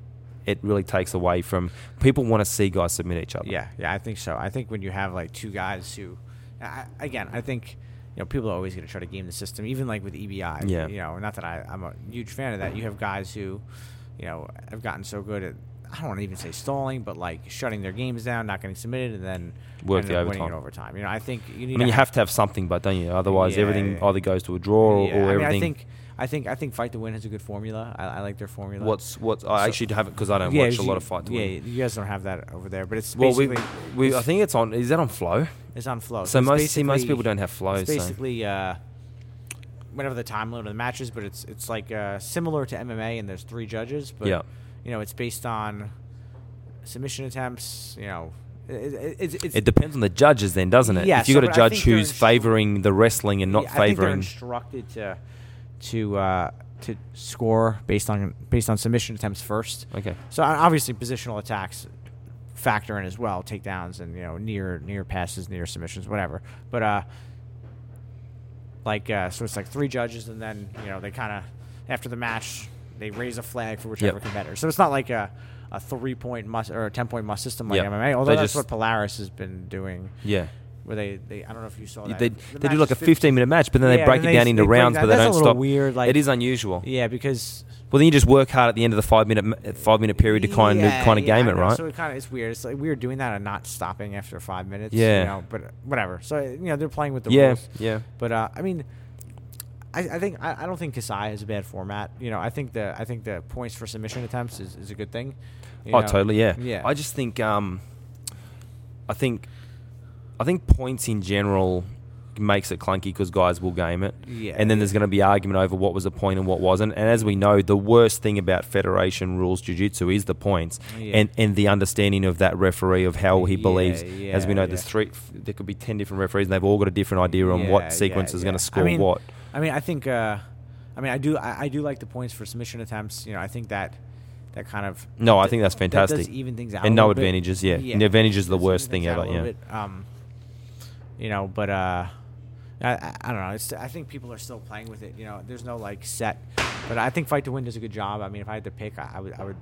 it really takes away from people want to see guys submit each other. Yeah, yeah, I think so. I think when you have like two guys who, I, again, I think you know people are always going to try to game the system, even like with EBI. Yeah. You know, not that I, I'm a huge fan of that. You have guys who, you know, have gotten so good at. I don't want to even say stalling, but like shutting their games down, not getting submitted, and then Work the up winning overtime. overtime. You know, I think you need. I mean, you have to have something, but don't you? Otherwise, Yeah, everything yeah. either goes to a draw or, Yeah, or I mean, everything. I think, I think, I think Fight to Win has a good formula. I, I like their formula. what's what's I So- actually haven't because I don't Yeah, watch a lot of fight to yeah, win. you guys don't have that over there, but it's Well, we, we I think it's on. Is that on flow? it's on flow. So it's most see most people don't have flow. It's So. basically uh, whatever the time limit of the matches, but it's it's like uh, similar to MMA, and there's three judges. But Yeah. you know, it's based on submission attempts. You know, it, it, it's, it's It depends on the judges, then, doesn't it? Yeah, if you so- got a judge who's favouring the wrestling and not yeah, I think they're favouring, instructed to to uh, to score based on based on submission attempts first. okay, So uh, obviously positional attacks factor in as well, takedowns and you know near near passes, near submissions, whatever. But uh, like uh, so it's like three judges, and then you know they kind of after the match they raise a flag for whichever Yep. competitor. So it's not like a a three point must or a ten point must system like Yep. MMA. Although They that's just- what Polaris has been doing, yeah. Where they, they I don't know if you saw that. They, The they do like a 15 minute match, but then Yeah, they break it they- down into rounds, that- but they don't stop. weird, like- it is unusual. Yeah, because Well, then you just work hard at the end of the five minute five minute period to kind Yeah, of kind of yeah, game it, right? So it kind of it's weird. It's like weird doing that and not stopping after five minutes. Yeah. You know, but whatever. So you know they're playing with the yeah, rules. yeah. But uh, I mean, I, I think I, I don't think Kasai is a bad format. You know, I think the I think the points for submission attempts is, is a good thing. You Oh, know? totally. Yeah. Yeah. I just think, um, I think, I think points in general makes it clunky because guys will game it. Yeah, And then there's going to be argument over what was a point and what wasn't. And as we know, the worst thing about federation rules jiu-jitsu is the points Yeah. and and the understanding of that referee of how he Yeah, believes. yeah, as we know, there's three. There could be ten different referees, and they've all got a different idea on what sequence is going to score I mean, what. I mean, I think. Uh, I mean, I do. I, I do like the points for submission attempts. You know, I think that that kind of No, I think that's that fantastic. even things out. And no bit. advantages, yeah. The advantages are the worst thing ever, yeah. bit. Um, you know, but uh, I, I, don't know. It's, I think people are still playing with it. You know, there's no like set But I think Fight to Win does a good job. I mean, if I had to pick, I, I would I would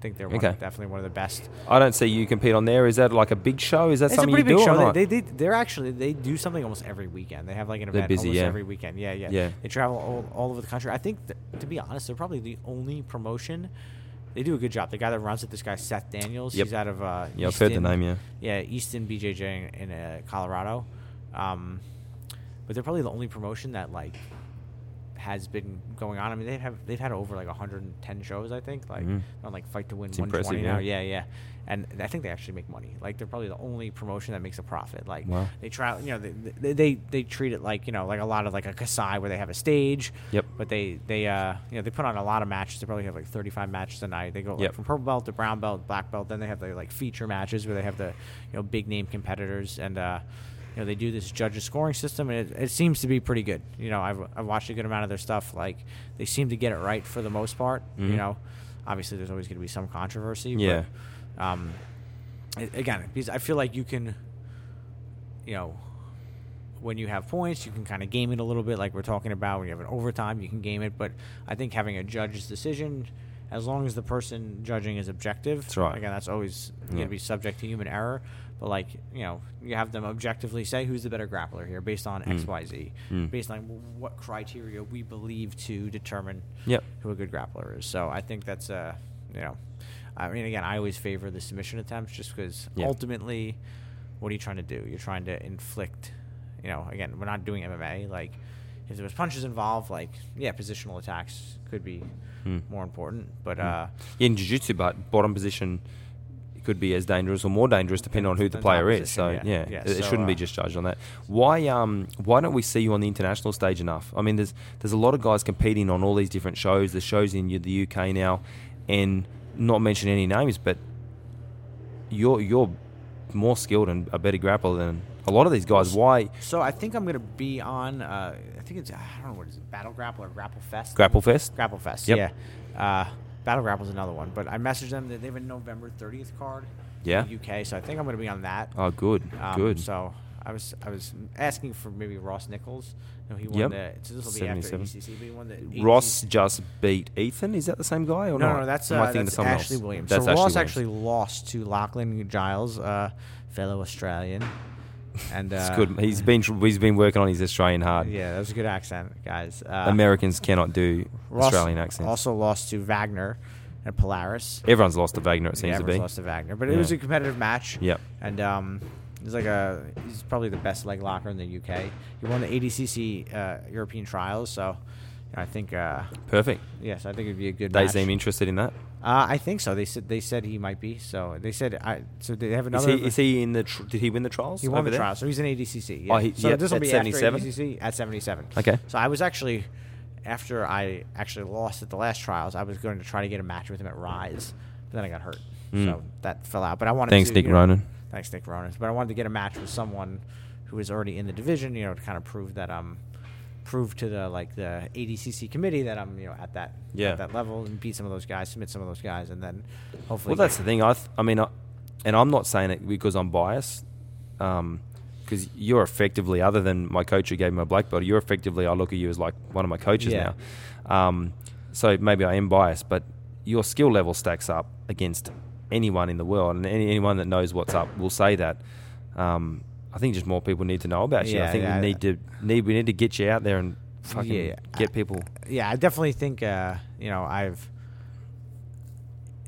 think they're one, Okay. definitely one of the best. I don't see you compete on there. Is that like a big show? Is that It's a something pretty you big do or show. They, they, they they're actually they do something almost every weekend. They have like an event busy, almost yeah. every weekend. Yeah, yeah, Yeah. They travel all, all over the country. I think, th- to be honest, they're probably the only promotion. They do a good job. The guy that runs it, this guy Seth Daniels, Yep. he's out of uh, Yeah, I've heard the Easton- name, yeah. yeah, Easton BJJ in, in uh, Colorado. Um, but they're probably the only promotion that like has been going on. I mean, they have they've had over like 110 shows, I think, like Mhm. on like Fight to Win It's 120 now. yeah. Yeah, yeah. And I think they actually make money. Like they're probably the only promotion that makes a profit. Like Wow. they try, you know, they, they they they treat it like you know like a lot of like a Kasai where they have a stage. Yep. But they they uh you know they put on a lot of matches. They probably have like 35 matches a night. They go like, Yep. from purple belt to brown belt, black belt. Then they have the like feature matches where they have the you know big name competitors and. uh you know they do this judges scoring system and it, it seems to be pretty good you know I've, I've watched a good amount of their stuff like they seem to get it right for the most part Mhm. you know obviously there's always going to be some controversy Yeah. but um again because i feel like you can you know when you have points you can kind of game it a little bit like we're talking about when you have an overtime you can game it but i think having a judge's decision as long as the person judging is objective That's right. again that's always going to be subject to human error but like you know you have them objectively say who's the better grappler here based on Mm. xyz Mm. based on what criteria we believe to determine Yep. who a good grappler is so i think that's uh you know i mean again i always favor the submission attempts just because Yeah. ultimately what are you trying to do you're trying to inflict you know again we're not doing mma like if there was punches involved like yeah positional attacks could be Mm. more important but Mm. uh in jiu-jitsu, but bottom position could be as dangerous or more dangerous depending on who the player is. So yeah. yeah, Yeah, it, it so, shouldn't be uh, just judged on that. Why um why don't we see you on the international stage enough? I mean, there's there's a lot of guys competing on all these different shows. The shows in the UK now, and not mention any names, but you're you're more skilled and a better grappler than a lot of these guys. Why so i think i'm gonna be on uh i think it's i don't know what is it battle grapple or grapple fest Grapple Fest? grapple fest Yep. yeah uh battle grapple's another one but i messaged them that they have a november 30th card Yeah. in the uk so i think i'm gonna be on that Oh, good, Um, good. So I was I was asking for maybe Ross Nicholls. Know, he won Yep. the. So this will be after 77. ADCC, but he won the. Ross ADCC. just beat Ethan. Is that the same guy or No, not? no, that's Am I uh, thinking of that's Ashley else? Williams. That's so Ashley Ross Williams. actually lost to Lachlan Giles, uh, fellow Australian, and uh, It's good. He's been he's been working on his Australian hard. Yeah, that was a good accent, guys. Uh, Americans cannot do Ross Australian accents. Also lost to Wagner and Polaris. Everyone's lost to Wagner. It seems yeah, to everyone's be. lost to Wagner, but it Yeah. was a competitive match. Yep. And um, he's like a he's probably the best leg locker in the UK. He won the ADCC uh, European trials, so I think uh, Perfect. yes, I think it'd be a good. They match. seem interested in that. Uh, I think so. They said they said he might be. So they said I. So they have Is another. he, is he in the? Tr- did he win the trials? He won the there? trial, so he's in ADCC. Yeah. Oh, he- so yeah, this will at be 77? after ADCC at 77. Okay. So I was actually, after I actually lost at the last trials, I was going to try to get a match with him at Rise, but then I got hurt, Mm. so that fell out. But I wanted Thanks, to. Nick you know- Ronan. Thanks, Nick Ronan. But I wanted to get a match with someone who was already in the division, you know, to kind of prove that um, prove to the like the ADCC committee that I'm you know at that Yeah. at that level and beat some of those guys, submit some of those guys, and then hopefully. Well, that's the thing. I, th- I mean, I, and I'm not saying it because I'm biased, because you're effectively, other than my coach who gave me a black belt, you're effectively. I look at you as like one of my coaches Yeah. now. Um, so maybe I am biased, but your skill level stacks up against anyone in the world, and any, anyone that knows what's up will say that. Um, I think just more people need to know about you. I think yeah. we need to need we need to get you out there and fucking Yeah, get people. yeah, I definitely think uh, you know I've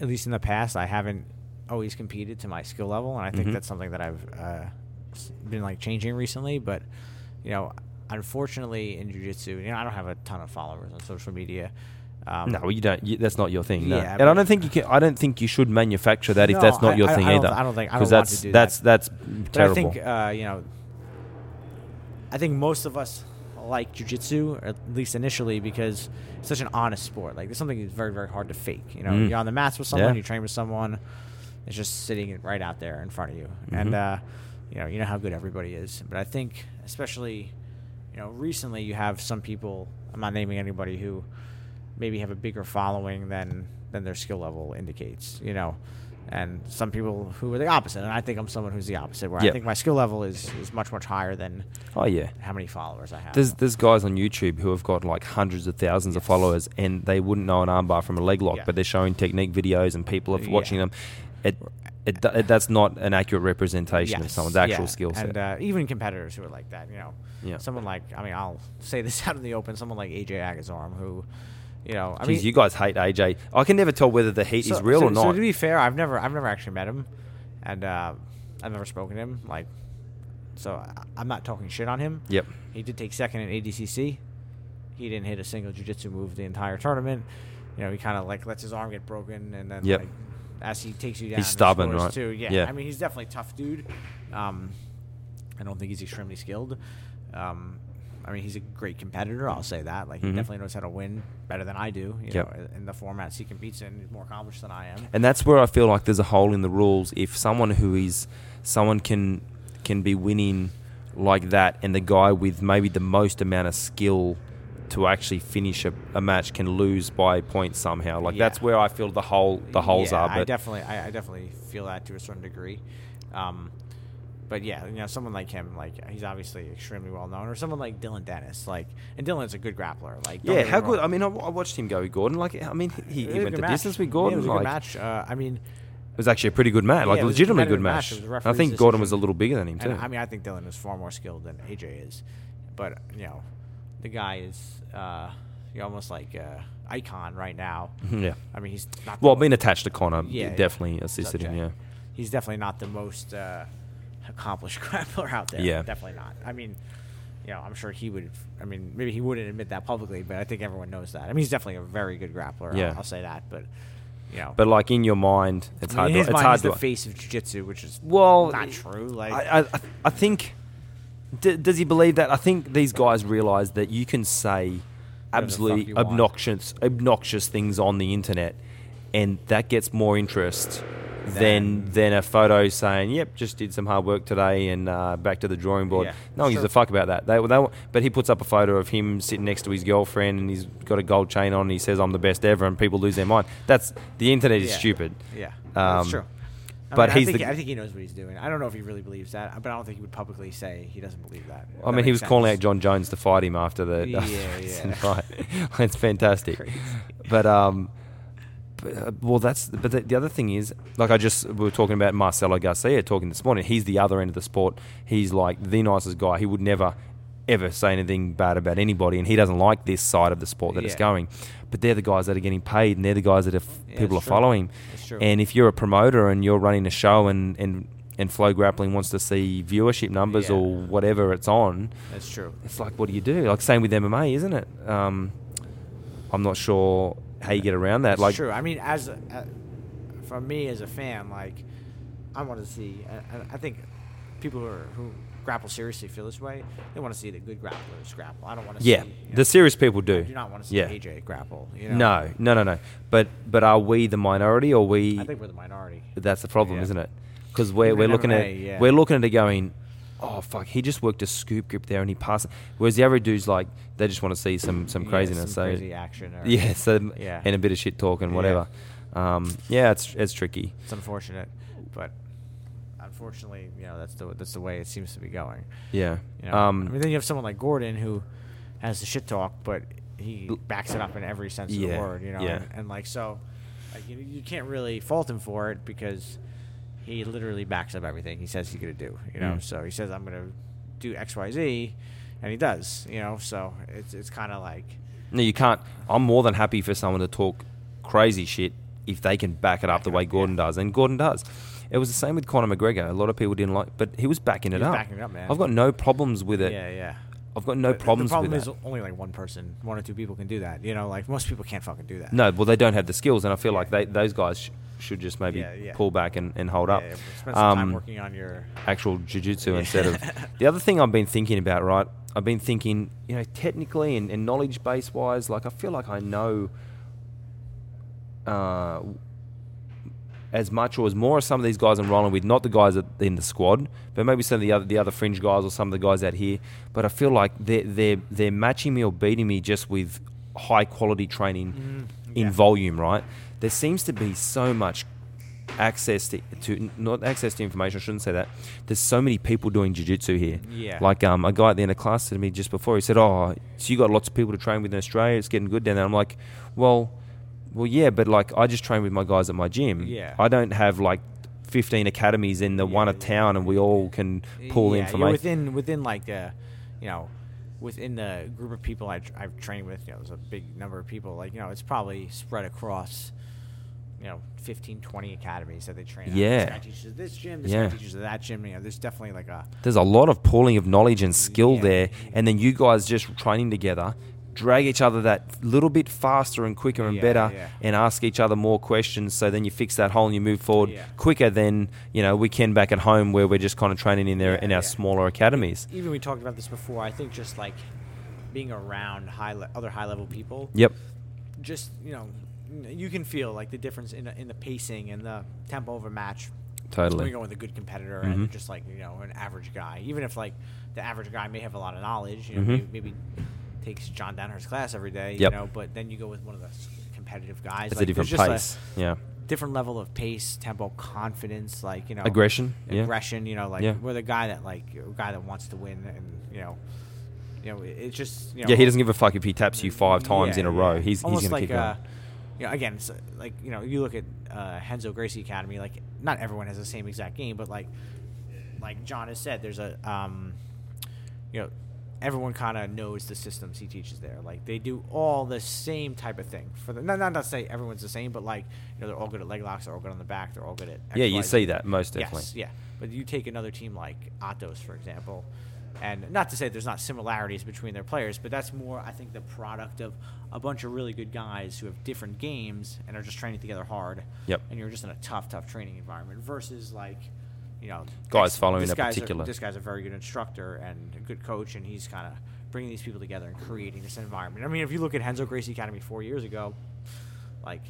at least in the past I haven't always competed to my skill level, and I think Mhm. that's something that I've uh, been like changing recently. But you know, unfortunately in jiu-jitsu, you know, I don't have a ton of followers on social media. Um, No, you don't. You, that's not your thing. No. Yeah, and I don't think you can. I don't think you should manufacture that if No, that's not I- your I- thing I either. I don't think- I because that's to do that's that. that's But terrible. I think uh, you know, I think most of us like jujitsu, at least initially, because it's such an honest sport. Like, it's something that's very, very hard to fake. You know, Mm. you're on the mats with someone, Yeah. you train with someone, it's just sitting right out there in front of you, Mhm. and uh, you know, you know how good everybody is. But I think, especially, you know, recently you have some people. I'm not naming anybody who maybe have a bigger following than than their skill level indicates. You know, and some people who are the opposite. And I think I'm someone who's the opposite, where Yep. I think my skill level is is much much higher than Oh yeah. how many followers I have. There's there's guys on YouTube who have got like hundreds of thousands of followers, and they wouldn't know an armbar from a leg lock, Yeah. but they're showing technique videos, and people are Yeah. watching them. It, it, it that's not an accurate representation of someone's actual yeah. skill set. And uh, even competitors who are like that, you know, Yeah. someone like I mean, I'll say this out in the open. Someone like AJ Agazarm, who, you know, I Jeez, mean, you guys hate AJ. I can never tell whether the heat so, is real so, or not. So to be fair, I've never I've never actually met him, and uh, I've never spoken to him. Like, so I'm not talking shit on him. Yep. He did take second in ADCC. He didn't hit a single jiu-jitsu move the entire tournament. You know, he kind of like lets his arm get broken, and then Yep. like as he takes you down, he stubborn, right? Too. Yeah. Yeah. I mean, he's definitely a tough dude. Um, I don't think he's extremely skilled. Um, I mean, he's a great competitor. I'll say that. Like, he Mhm. definitely knows how to win better than I do. You Yep. know, in the formats he competes in, he's more accomplished than I am. And that's where I feel like there's a hole in the rules. If someone who is someone can can be winning like that, and the guy with maybe the most amount of skill to actually finish a, a match can lose by points somehow. Like Yeah. that's where I feel the hole the holes yeah, are. I But definitely, I, I definitely feel that to a certain degree. Um, but yeah, you know, someone like him, like he's obviously extremely well known, or someone like Dillon Danis, like, and Dillon's a good grappler. Like, yeah, how good? I mean, I, I watched him go with Gordon. Like, I mean, he, he went the match. distance with Yeah, Gordon. it was a like, good match. Uh, I mean, it was actually a pretty good match. Yeah, like, a legitimately good match. match. It was a I think Gordon was a little bigger than him too. and I mean, I think Dillon is far more skilled than AJ is, but you know, the guy is uh, you're almost like a icon right now. yeah. I mean, he's not. Well, being attached to Conor Yeah, yeah. definitely assisted him. Yeah. he's definitely not the most uh, accomplished grappler out there. Yeah. definitely not. I mean, you know, I'm sure he would. I mean, maybe he wouldn't admit that publicly, but I think everyone knows that. I mean, he's definitely a very good grappler. Yeah. I'll, I'll say that. But you know, But like in your mind, it's I mean, hard. in To, his it's mind, hard he's to. the face of jiu-jitsu, which is Well, not true. Like, I, I, I think. D- does he believe that? I think these guys realize that you can say absolutely want. obnoxious, obnoxious things on the internet, and that gets more interest than Than- a photo saying, "Yep, just did some hard work today and uh, back to the drawing board." Yeah, no one gives a fuck about that. They, they, but he puts up a photo of him sitting next to his girlfriend, and he's got a gold chain on. and He says, "I'm the best ever," and people lose their mind. That's the internet is Yeah. stupid. Yeah, Um, that's true. I but mean, he's I think, the- I think he knows what he's doing. I don't know if he really believes that, but I don't think he would publicly say he doesn't believe that. I mean, he was calling out Jon Jones to fight him after the Yeah, yeah. fight. it's fantastic. Crazy. But um, well, that's but the, the other thing is, like I just we were talking about Marcelo Garcia talking this morning. He's the other end of the sport. He's like the nicest guy. He would never ever say anything bad about anybody, and he doesn't like this side of the sport that it's going. But they're the guys that are getting paid, and they're the guys that if Yeah, people are true. following. And if you're a promoter and you're running a show and and and FloGrappling wants to see viewership numbers Yeah. or whatever it's on, That's true. it's like, what do you do? Like, same with MMA, isn't it? Um, I'm not sure how you get around that. It's like, true. I mean, as a, uh, for me as a fan, like I want to see. I, I- think people who, are, who grapple seriously feel this way. They want to see the good grapplers grapple. I don't want to yeah, see. you the serious people do. I do not want to see yeah. AJ grapple. You know? No, no, no, no. But but are we the minority or we? I think we're the minority. that's the problem, Yeah. isn't it? Because we're we're in looking at yeah. we're looking at it going, oh fuck, he just worked a scoop grip there and he passed. Whereas the average dude's like, they just want to see some some Yeah, craziness. some so crazy action. Or, yeah, so Yeah. and a bit of shit talk and Yeah. whatever. Um, yeah, it's it's tricky. It's unfortunate, but unfortunately, you know that's the that's the way it seems to be going. Yeah. You know? Um, I mean, then you have someone like Gordon who has the shit talk, but he backs it up in every sense of the word. You know, yeah. and, and like so, like you, you can't really fault him for it because he literally backs up everything he says he's gonna do. You know, Mm. so he says I'm gonna do X Y Z, and he does. You know, so it's it's kind of like No, you can't. I'm more than happy for someone to talk crazy shit if they can back it up the way Gordon yeah. does, and Gordon does. It was the same with Conor McGregor. A lot of people didn't like, but he was backing it He was up. backing it up, man. I've got no problems with it. yeah, yeah. I've got no But problems The problem with is that. only like one person, one or two people can do that. You know, like most people can't fucking do that. No, well, they don't have the skills, and I feel Yeah. like they, those guys sh- should just maybe Yeah, yeah. pull back and, and hold up. yeah, spend some time Um, working on your. actual jiu-jitsu Yeah. instead of the other thing I've been thinking about right I've been thinking you know technically and, and knowledge base wise like I feel like I know uh, as much or as more as some of these guys I'm rolling with not the guys in the squad but maybe some of the other the other fringe guys or some of the guys out here but I feel like they're they're, they're matching me or beating me just with high quality training Mm, in volume right there seems to be so much access to, to not access to information. I shouldn't say that. There's so many people doing jiu-jitsu here. Yeah. Like um, a guy at the end of class said to me just before. He said, "Oh, so you got lots of people to train with in Australia. It's getting good down there." I'm like, "Well, well, yeah, but like I just train with my guys at my gym. Yeah. I don't have like 15 academies in the one Yeah, at town, and we all can pull yeah, information. Within within like the, you know, within the group of people I, I've trained with. You know, there's a big number of people. Like you know, it's probably spread across. You know, 15, 20 academies that they train. at. Yeah. this guy teaches at this gym. This Yeah. guy teaches at that gym. You know, there's definitely like a There's a lot of pooling of knowledge and skill Yeah. there, and then you guys just training together, drag each other that little bit faster and quicker and Yeah, better, yeah. and ask each other more questions. So then you fix that hole and you move forward Yeah. quicker than you know we can back at home where we're just kind of training in there in our smaller academies. even we talked about this before. I think just like being around high le- other high level people. Yep. Just you know, you can feel like the difference in the, in the pacing and the tempo of a match. When Totally. you go with a good competitor Mhm. and just like you know an average guy, even if like the average guy may have a lot of knowledge, you know, Mhm. maybe, maybe takes John Danaher's class every day, Yep. you know, but then you go with one of the competitive guys. It's like, a different pace. yeah. different level of pace, tempo, confidence, like you know, Aggression. Yeah. aggression. You know, like Yeah. with a guy that like a guy that wants to win, and you know, you know, it- it's just you know, Yeah, he doesn't give a fuck if he taps you five times yeah, in a row. yeah. He's almost he's gonna like keep going. uh, you know, again, like you know, you look at uh, Renzo Gracie Academy. Like, not everyone has the same exact game, but like, like John has said, there's a um, you know, everyone kind of knows the systems he teaches there. Like, they do all the same type of thing. For the not not to say everyone's the same, but like, you know, they're all good at leg locks, they're all good on the back, they're all good at yeah, you see that most definitely. Yes, yeah. But you take another team like Atos, for example, and not to say there's not similarities between their players, but that's more, I think, the product of a bunch of really good guys who have different games and are just training together hard. Yep. And you're just in a tough, tough training environment versus like, you know, Guys following this a guy's particular- this guy's a very good instructor and a good coach, and he's kind of bringing these people together and creating this environment. I mean, if you look at Renzo Gracie Academy four years ago, like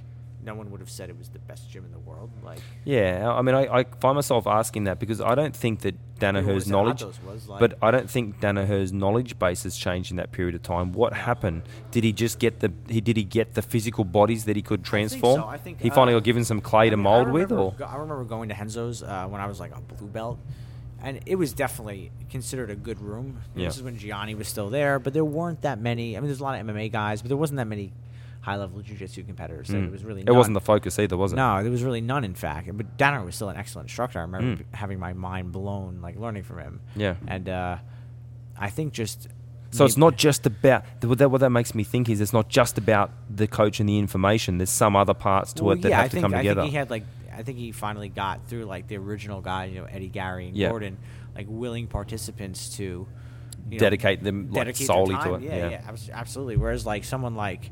no one would have said it was the best gym in the world. Like Yeah, I mean, I, I find myself asking that because I don't think that Danaher's knowledge, was, like- but I don't think Danaher's knowledge base has changed in that period of time. What happened? Did he just get the he did he get the physical bodies that he could transform? so. I think, he finally uh, got given some clay to I mean, I mold with, or I remember going to Renzo's uh, when I was like a blue belt, and it was definitely considered a good room. Yeah. This is when Gianni was still there, but there weren't that many. I mean, there's a lot of MMA guys, but there wasn't that many high level jiu-jitsu competitors. So Mm. it was really it none. wasn't the focus either, was it? No, there was really none. In fact, but Danaher was still an excellent instructor. I remember Mm. having my mind blown, like learning from him. Yeah. and uh, I think just So it's not just about what that, what that makes me think is it's not just about the coach and the information. There's some other parts to Well, it that yeah, have I to think, come I together. think he had like I think he finally got through like the original guys, you know, Eddie Garry and Yeah. Gordon, like willing participants to you know, Dedicate them, like, dedicate solely to it, Yeah, yeah. yeah, absolutely. Whereas like someone like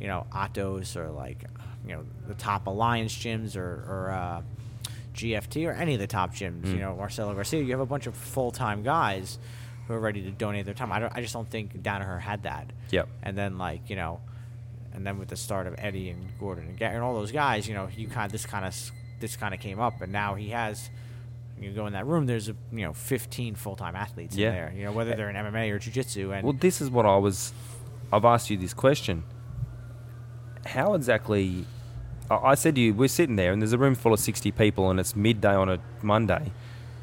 you know Atos or like you know the top Alliance gyms or or uh, GFT or any of the top gyms, Mm. you know Marcelo Garcia, you have a bunch of full time guys who are ready to donate their time. I don't, I just don't think Danaher had that. Yep. And then like you know, and then with the start of Eddie and Gordon and and all those guys, you know, you kind of this kind of this kind of came up, and now he has. You go in that room. There's a you know 15 full time athletes Yeah. in there. You know whether they're in MMA or jiu-jitsu and Well, this is what I was. I've asked you this question. How exactly? I said to you, we're sitting there, and there's a room full of sixty people, and it's midday on a Monday.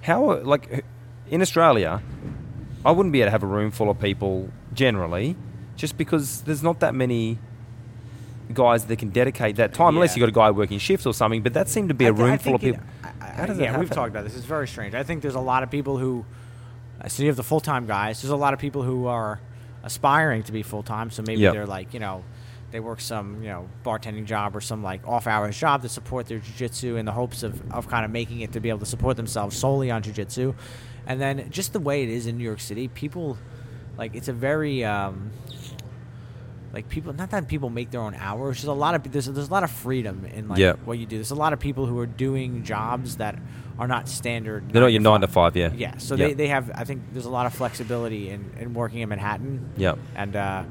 How, like, in Australia, I wouldn't be able to have a room full of people generally, just because there's not that many guys that can dedicate that time, unless Yeah. you got a guy working shifts or something. But that seemed to be a I room full of people. it- I- I- How does that yeah, we've talked about this. It's very strange. I think there's a lot of people who. So you have the full time guys. There's a lot of people who are aspiring to be full time. So maybe Yep. they're like you know, they work some you know bartending job or some like off hours job to support their jiu-jitsu in the hopes of of kind of making it to be able to support themselves solely on jiu-jitsu, and then just the way it is in New York City, people like it's a very. Um, like people, not that people make their own hours. Just a lot of there's there's a lot of freedom in like Yeah. what you do. There's a lot of people who are doing jobs that are not standard. They're not your nine to five, yeah. Yeah, so Yeah. they, they have. I think there's a lot of flexibility in, in working in Manhattan. Yep. and uh,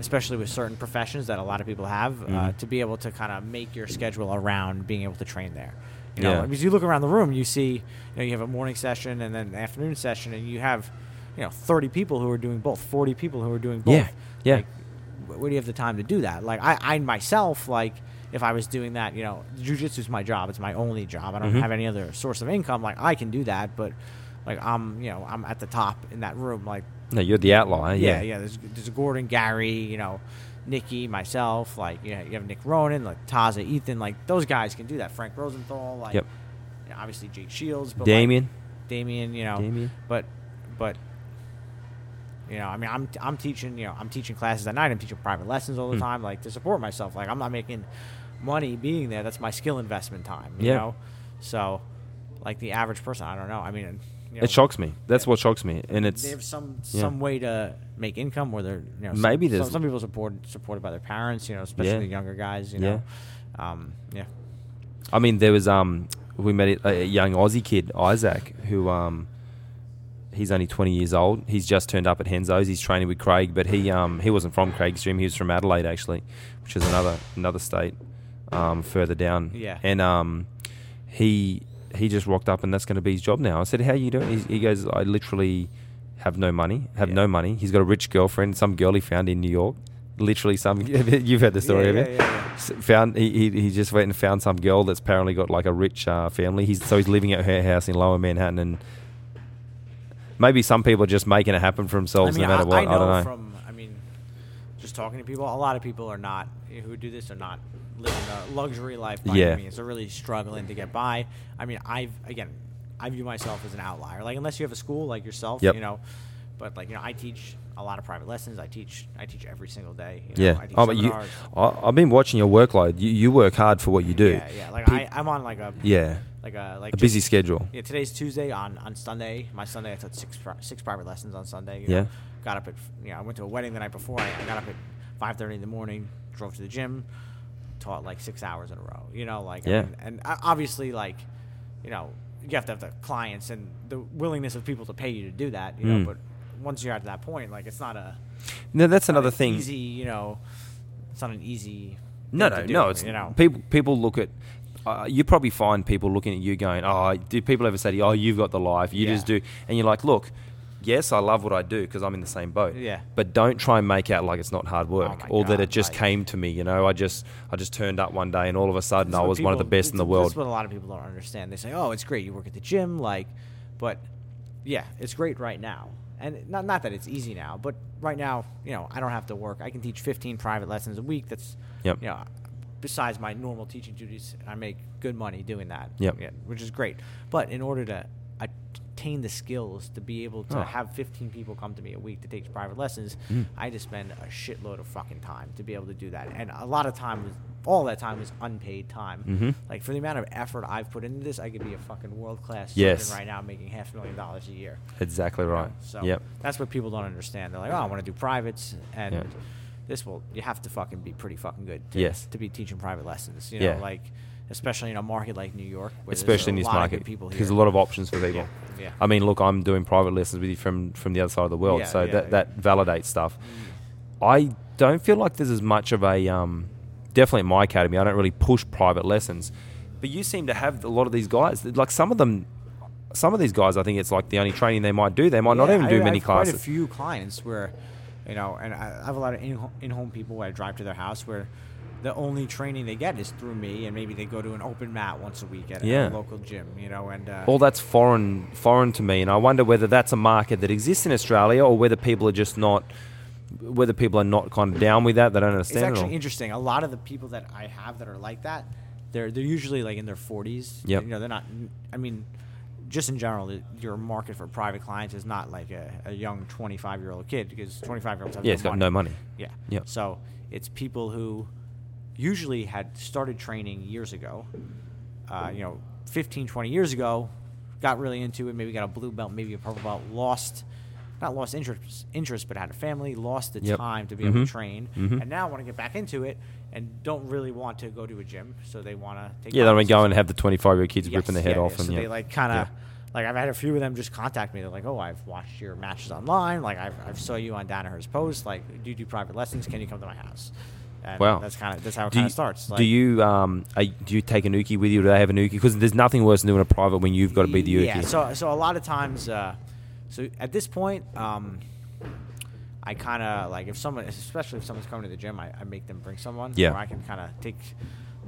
especially with certain professions that a lot of people have, uh, Mhm. to be able to kind of make your schedule around being able to train there. You know, Yeah. because you look around the room, you see, you know, you have a morning session and then an afternoon session, and you have, you know, 30 people who are doing both, 40 people who are doing both. Yeah, yeah. Like, where do you have the time to do that? Like I, I myself, like, if I was doing that, you know, jujitsu is my job. It's my only job. I don't Mhm. have any other source of income. Like I can do that, but like I'm, you know, I'm at the top in that room. Like No, you're the outlier. yeah, Yeah, yeah. There's there's Gordon, Garry, you know, Nicky, myself. Like you, know, you have Nick Ronan, like Taza, Ethan. Like those guys can do that. Frank Rosenthal. Like Yep. you know, obviously Jake Shields, but Damien. like, Damien, you know, Damien. but but you know, I mean, I'm I'm teaching, you know, I'm teaching classes at night. I'm teaching private lessons all the Hmm. time, like to support myself. Like I'm not making money being there. That's my skill investment time. You Yeah. know, so like the average person, I don't know. I mean, you know, It shocks me. That's Yeah. what shocks me, and it's they have some yeah. some way to make income where they're you know some, Maybe some, there's- some people support supported by their parents. You know, especially Yeah. the younger guys. You know, um, yeah. I mean, there was um, we met a, a young Aussie kid, Isaac, who um, he's only 20 years old. He's just turned up at Renzo's. He's training with Craig, but he um, he wasn't from Craig's gym. He was from Adelaide actually, which is another another state um, further down. Yeah. And um, he he just rocked up, and that's going to be his job now. I said, "How are you doing?" He, he goes, "I literally have no money. Have Yeah. no money. He's got a rich girlfriend, some girl he found in New York." Literally, some you've heard the story, yeah, yeah, you? yeah. Found he, he he just went and found some girl that's apparently got like a rich uh, family. He's so he's living at her house in Lower Manhattan, and maybe some people are just making it happen for themselves I mean, no matter I, what. I I, don't know. from I mean, just talking to people, a lot of people are not who do this are not living a luxury life by Yeah. any means. They're really struggling to get by. I mean, I've again, I view myself as an outlier. Like unless you have a school like yourself, Yep. you know. But like you know, I teach a lot of private lessons. I teach I teach every single day. You know? yeah, I teach oh, but you, seminars. I, I've been watching your workload. You, you work hard for what you do. Yeah, yeah. Like Pe- I, I'm on like a yeah, like a like a just- busy schedule. Yeah, today's Tuesday. On on Sunday, my Sunday, I took six pri- six private lessons on Sunday. you Yeah. know. got up at you know I went to a wedding the night before. I, I got up at five thirty in the morning, drove to the gym, taught like six hours in a row. You know, like I Yeah. mean, and obviously like, you know, you have to have the clients and the willingness of people to pay you to do that. You know, Mm. but once you're at that point, like it's not a No, that's another an thing. Easy, you know, it's not an easy. No, no, do, no. It's you know. people. People look at. Uh, you probably find people looking at you going, "Oh, do people ever say to you, oh, you've got the life, you Yeah. just do," and you're like, "Look, yes, I love what I do because I'm in the same boat. Yeah. But don't try and make out like it's not hard work oh my or that it just like- came to me. You know, I just I just turned up one day and all of a sudden That's I was one of the best in the world. That's what a lot of people don't understand. They say, "Oh, it's great. You work at the gym, like," but yeah, it's great right now. And not not that it's easy now, but right now, you know, I don't have to work. I can teach 15 private lessons a week. That's Yep. you know, besides my normal teaching duties, I make good money doing that. Yep. Yeah, which is great. But in order to attain the skills to be able to Oh. have 15 people come to me a week to take private lessons, Mm. I had to spend a shitload of fucking time to be able to do that. And a lot of time was all that time was unpaid time. Mhm. Like for the amount of effort I've put into this, I could be a fucking world class Yes. right now, making half a million dollars a year. exactly you know? right. So yep. that's what people don't understand. They're like, oh, I want to do privates, and this will you have to fucking be pretty fucking good. To, Yes. To be teaching private lessons, you know, Yeah. like especially in a market like New York, Especially in this market, people there's a lot of options for people. Yeah, yeah. I mean, look, I'm doing private lessons with you from from the other side of the world, Yeah, so yeah, that yeah. that validates stuff. I don't feel like there's as much of a um, definitely in my academy. I don't really push private lessons, but you seem to have a lot of these guys. Like some of them, some of these guys, I think it's like the only training they might do. They might not even do I many have Quite a few clients where, you know, and I have a lot of in in-home people where I drive to their house where the only training they get is through me, and maybe they go to an open mat once a week at a- Yeah. a local gym, you know, and uh, All that's foreign foreign to me, and I wonder whether that's a market that exists in Australia or whether people are just not. Whether people are not kind of down with that, they don't understand it. actually interesting. A lot of the people that I have that are like that, they're they're usually like in their 40s. Yeah, You know, they're not. I mean, just in general, your market for private clients is not like a, a young 25 year old kid because 25 year olds have Yeah, no it's got money. no money. Yeah. Yep. So it's people who usually had started training years ago, uh, you know, 15, 20 years ago, got really into it, maybe got a blue belt, maybe a purple belt, lost, not lost interest, interest but had a family, lost the Yep. time to be able Mhm. to train, Mhm. and now want to get back into it and don't really want to go to a gym, so they want to take Yeah, they want to go and have the 25 year old kids Yes, ripping their head yeah, off. yeah. and so yeah. they like kind of like I've had a few of them just contact me. They're like, "Oh, I've watched your matches online. Like I've, I've saw you on Danaher's post. Like, do you do private lessons? Can you come to my house?" And Wow. that's kind of that's how it kind of starts. Like, do you um are, do you take an uki with you? Do they have an uki? Because there's nothing worse than doing a private when you've got to be the uki. Yeah. So so a lot of times, uh, so at this point, um, I kind of like if someone, especially if someone's coming to the gym, I, I make them bring someone. Yeah. Or I can kind of take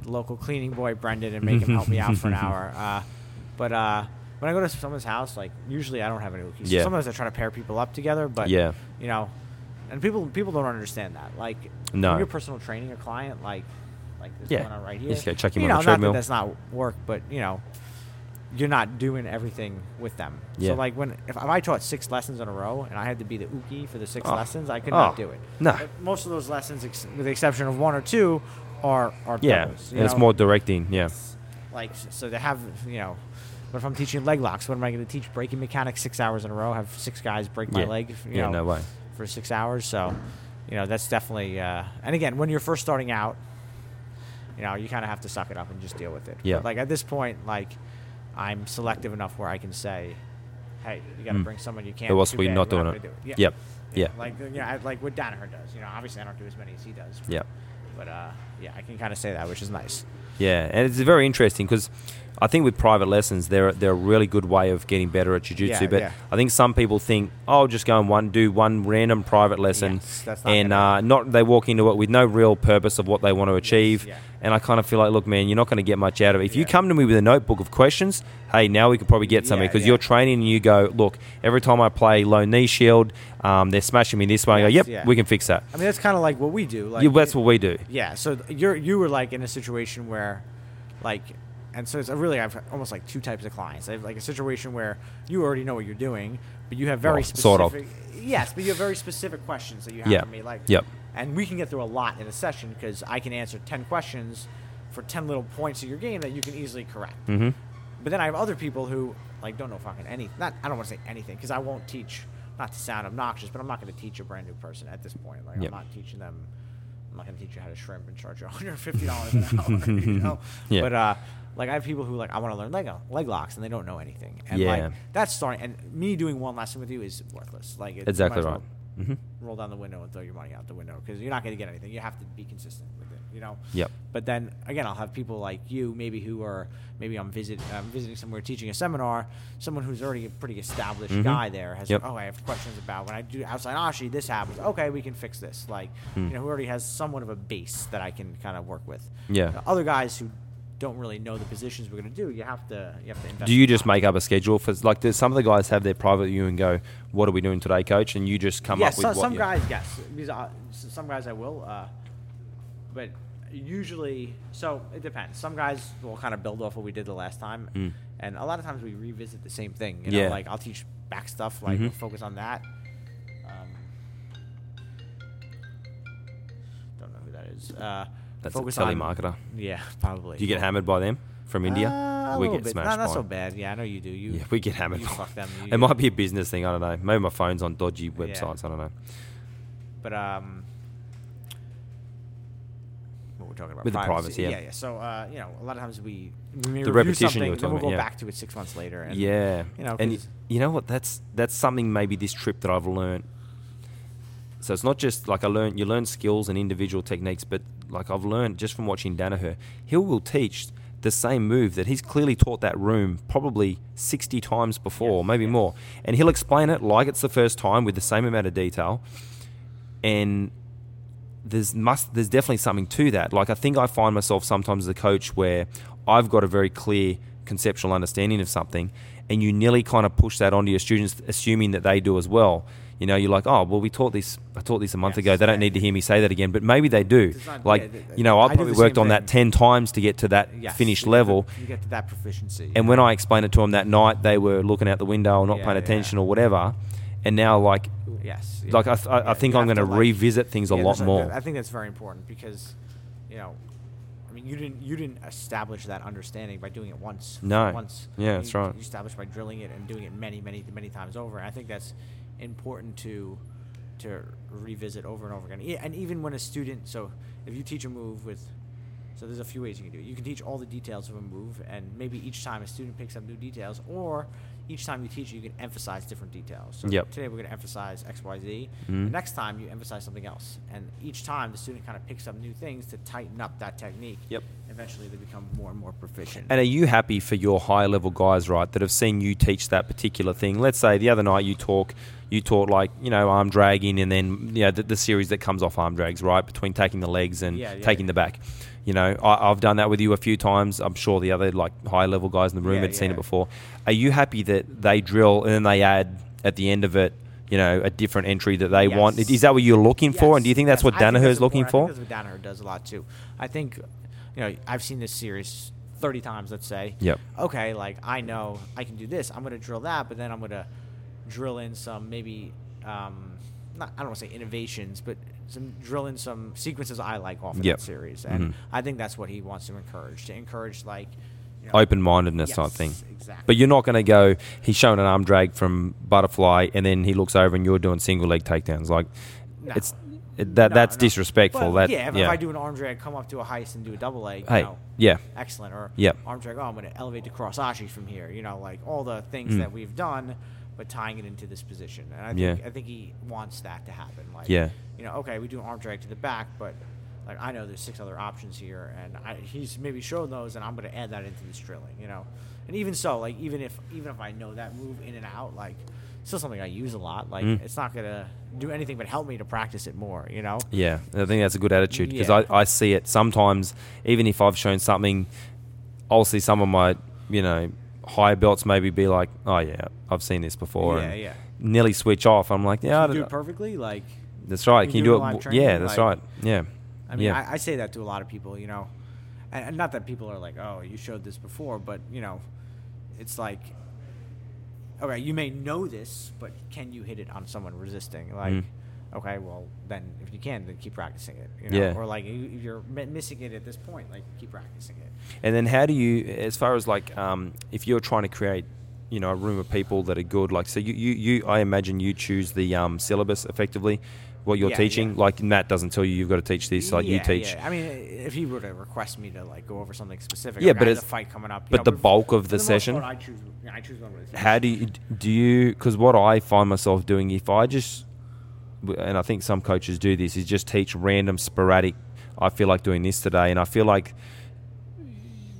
the local cleaning boy Brendan and make him help me out for an hour. Uh, but uh, when I go to someone's house, like usually I don't have any Uki. So Yeah. sometimes I try to pair people up together, but Yeah. you know, and people people don't understand that. Like No. when you're personal training a client, like like this Yeah. one on right You here. just gotta chuck him you on know, the not that that's not work, but you know, you're not doing everything with them. Yeah. So like when if, if I taught six lessons in a row and I had to be the uki for the six Oh. lessons, I could Oh. not do it. No. But most of those lessons, ex- with the exception of one or two, are are Yeah, and it's know? more directing. Yeah, like so they have you know. But if I'm teaching leg locks, what am I going to teach? Breaking mechanics six hours in a row? Have six guys break my Yeah. leg? You Yeah, know, no way. For six hours, so you know that's definitely. Uh, and again, when you're first starting out, you know you kind of have to suck it up and just deal with it. Yeah. But, like at this point, like I'm selective enough where I can say, "Hey, you got to Mm. bring someone you can't." Or else we're not doing it. do Yeah. Yep. Yeah. Like you know, I, like what Danaher does. You know, obviously I don't do as many as he does. Yep. But uh, yeah, I can kind of say that, which is nice. Yeah, and it's very interesting because I think with private lessons, they're they're a really good way of getting better at jiu-jitsu. Yeah, but yeah. I think some people think, oh, just go and one do one random private lesson, Yes, and uh, not they walk into it with no real purpose of what they want to achieve. yeah. And I kind of feel like, look, man, you're not going to get much out of it. If you come to me with a notebook of questions, hey, now we could probably get something because you're training and you go, look, every time I play low knee shield, um, they're smashing me this way. I go, yep, we can fix that. I mean, that's kind of like what we do. Like that's what we do. Yeah, so you're you were like in a situation where, like, and so it's a really I've almost like two types of clients. I have like a situation where you already know what you're doing, but you have very Well, specific. sort of. Yes, but you have very specific questions that you have Yeah. for me. Like, Yep. And we can get through a lot in a session because I can answer ten questions for ten little points of your game that you can easily correct. hmm But then I have other people who like don't know fucking any. Not I don't want to say anything because I won't teach. Not to sound obnoxious, but I'm not going to teach a brand new person at this point. Like Yep. I'm not teaching them. I'm not going to teach you how to shrimp and charge you 150 dollars an hour. You know? Yeah. But uh, like I have people who like I want to learn leg leg locks and they don't know anything. And Yeah. like that's starting. And me doing one lesson with you is worthless. Like it, you Exactly right. well hmm Roll down the window and throw your money out the window because you're not going to get anything. You have to be consistent with it. You know. Yep. But then again, I'll have people like you, maybe who are maybe I'm visit I'm visiting somewhere teaching a seminar. Someone who's already a pretty established Mhm. guy there has Yep. oh I have questions about when I do outside ashi this happens. Okay, we can fix this. Like Hmm. you know who already has somewhat of a base that I can kind of work with. Yeah. Uh, other guys who don't really know the positions we're going to do, you have to you have to invest. Do you just make up a schedule for like? Some of the guys have their private view and go, "What are we doing today, coach?" And you just come yeah, up with so, what some you- guys, yes. Because some guys I will, uh, but usually, so it depends. Some guys will kind of build off what we did the last time, Mm. and a lot of times we revisit the same thing. You know, Yeah. like I'll teach back stuff, like Mhm. we'll focus on that. Um, don't know who that is. Uh, That's a focus on telemarketer. Yeah, probably. Do you get hammered by them from India? Uh, a we little get bit. smashed. Not, not so them. bad. Yeah, I know you do. You. Yeah, we get hammered. You by fuck them. You it get- might be a business thing. I don't know. Maybe my phone's on dodgy websites. I don't know. But um, what we're talking about With the privacy, yeah. yeah, yeah. So uh, you know, a lot of times we, we may The review repetition you something, were then talking we'll go about, yeah. back to it six months later. And, yeah, you know, and you know what? That's that's something maybe this trip that I've learned. So it's not just like I learned. You learn skills and individual techniques, but like I've learned just from watching Danaher, he will teach the same move that he's clearly taught that room probably 60 times before, Yes, maybe more. And he'll explain it like it's the first time with the same amount of detail. And there's must there's definitely something to that. Like I think I find myself sometimes as a coach where I've got a very clear conceptual understanding of something, and you nearly kind of push that onto your students, assuming that they do as well. You know, you're like, oh, well, we taught this. I taught this a month Yes, ago. They don't need to hear me say that again, but maybe they do. Not- like, yeah, th- you know, I I probably worked on that ten times to get to that Yes, finished level. to- you get to that proficiency. And when I explained it to them that night, they were looking out the window or not Yeah, paying attention or whatever. And now, like, yes, like I, th- I, think I'm going to like- revisit things a lot more. I think that's very important because, you know, I mean, you didn't you didn't establish that understanding by doing it once. No. Once. Yeah, You- that's right. You established by drilling it and doing it many, many, many times over. And I think that's important to to revisit over and over again. E- And even when a student, so if you teach a move with so there's a few ways you can do it. You can teach all the details of a move, and maybe each time a student picks up new details, or each time you teach, it, you can emphasize different details. So Yep. today we're going to emphasize X, Y, Z. Mhm. Next time you emphasize something else, and each time the student kind of picks up new things to tighten up that technique. Yep. Eventually, they become more and more proficient. And are you happy for your high level guys, right, that have seen you teach that particular thing? Let's say the other night you talk, you taught like you know arm dragging, and then you know the, the series that comes off arm drags, right, between taking the legs and Yeah, yeah, taking the back. You know, I, I've done that with you a few times. I'm sure the other like high level guys in the room had seen it before. Are you happy that they drill and then they add at the end of it? You know, a different entry that they want. Is that what you're looking for? And do you think that's yes. what Danaher is looking for? I think that's what Danaher does a lot too. I think, you know, I've seen this series 30 times, let's say. Yep. Okay, like I know I can do this. I'm going to drill that, but then I'm going to drill in some maybe, um, not, I don't want to say innovations, but some drill in some sequences I like off of Yep. that series. And Mhm. I think that's what he wants to encourage, to encourage like, you know, Open mindedness type Yes, thing. exactly. But you're not going to go. He's showing an arm drag from butterfly, and then he looks over and you're doing single leg takedowns. Like, No. it's it, that No, that's no. disrespectful. Well, that yeah, if, yeah. if I do an arm drag, come up to a heist and do a double leg, you hey, know, yeah, excellent. Or Yep. arm drag, oh, I'm going to elevate the crossashi from here. You know, like all the things Mm. that we've done, but tying it into this position. And I think Yeah. I think he wants that to happen. Like, Yeah. you know, okay, we do arm drag to the back, but like I know there's six other options here, and I, he's maybe shown those, and I'm going to add that into this drilling. You know, and even so, like even if even if I know that move in and out, like. Still something I use a lot. Like Mm. it's not gonna do anything but help me to practice it more. You know. Yeah, I think that's a good attitude because Yeah. I, I see it sometimes. Even if I've shown something, I'll see some of my you know higher belts maybe be like, oh yeah, I've seen this before. Yeah, and yeah. Nearly switch off. I'm like, yeah, I don't do it perfectly. Like that's right. Can you do do it it? live w- training, yeah, that's like- right. Yeah, I mean, yeah, I, I say that to a lot of people, you know, and, and not that people are like, "Oh, you showed this before," but you know, it's like, okay, you may know this, but can you hit it on someone resisting? Like, Mhm. Okay, well, then if you can, then keep practicing it. You know? Yeah. Or like, if you're missing it at this point, like, keep practicing it. And then how do you, as far as like, um, if you're trying to create, you know, a room of people that are good, like, so you, you, you I imagine you choose the um, syllabus effectively, what you're Yeah, teaching. yeah. Like Matt doesn't tell you you've got to teach this, like you teach. Yeah. I mean, if he were to request me to like go over something specific, Yeah, but it's- a fight coming up. but know, the bulk of for the session- part, I choose. yeah, I choose one How do you do you? Because what I find myself doing, if I just, and I think some coaches do this, is just teach random sporadic. I feel like doing this today, and I feel like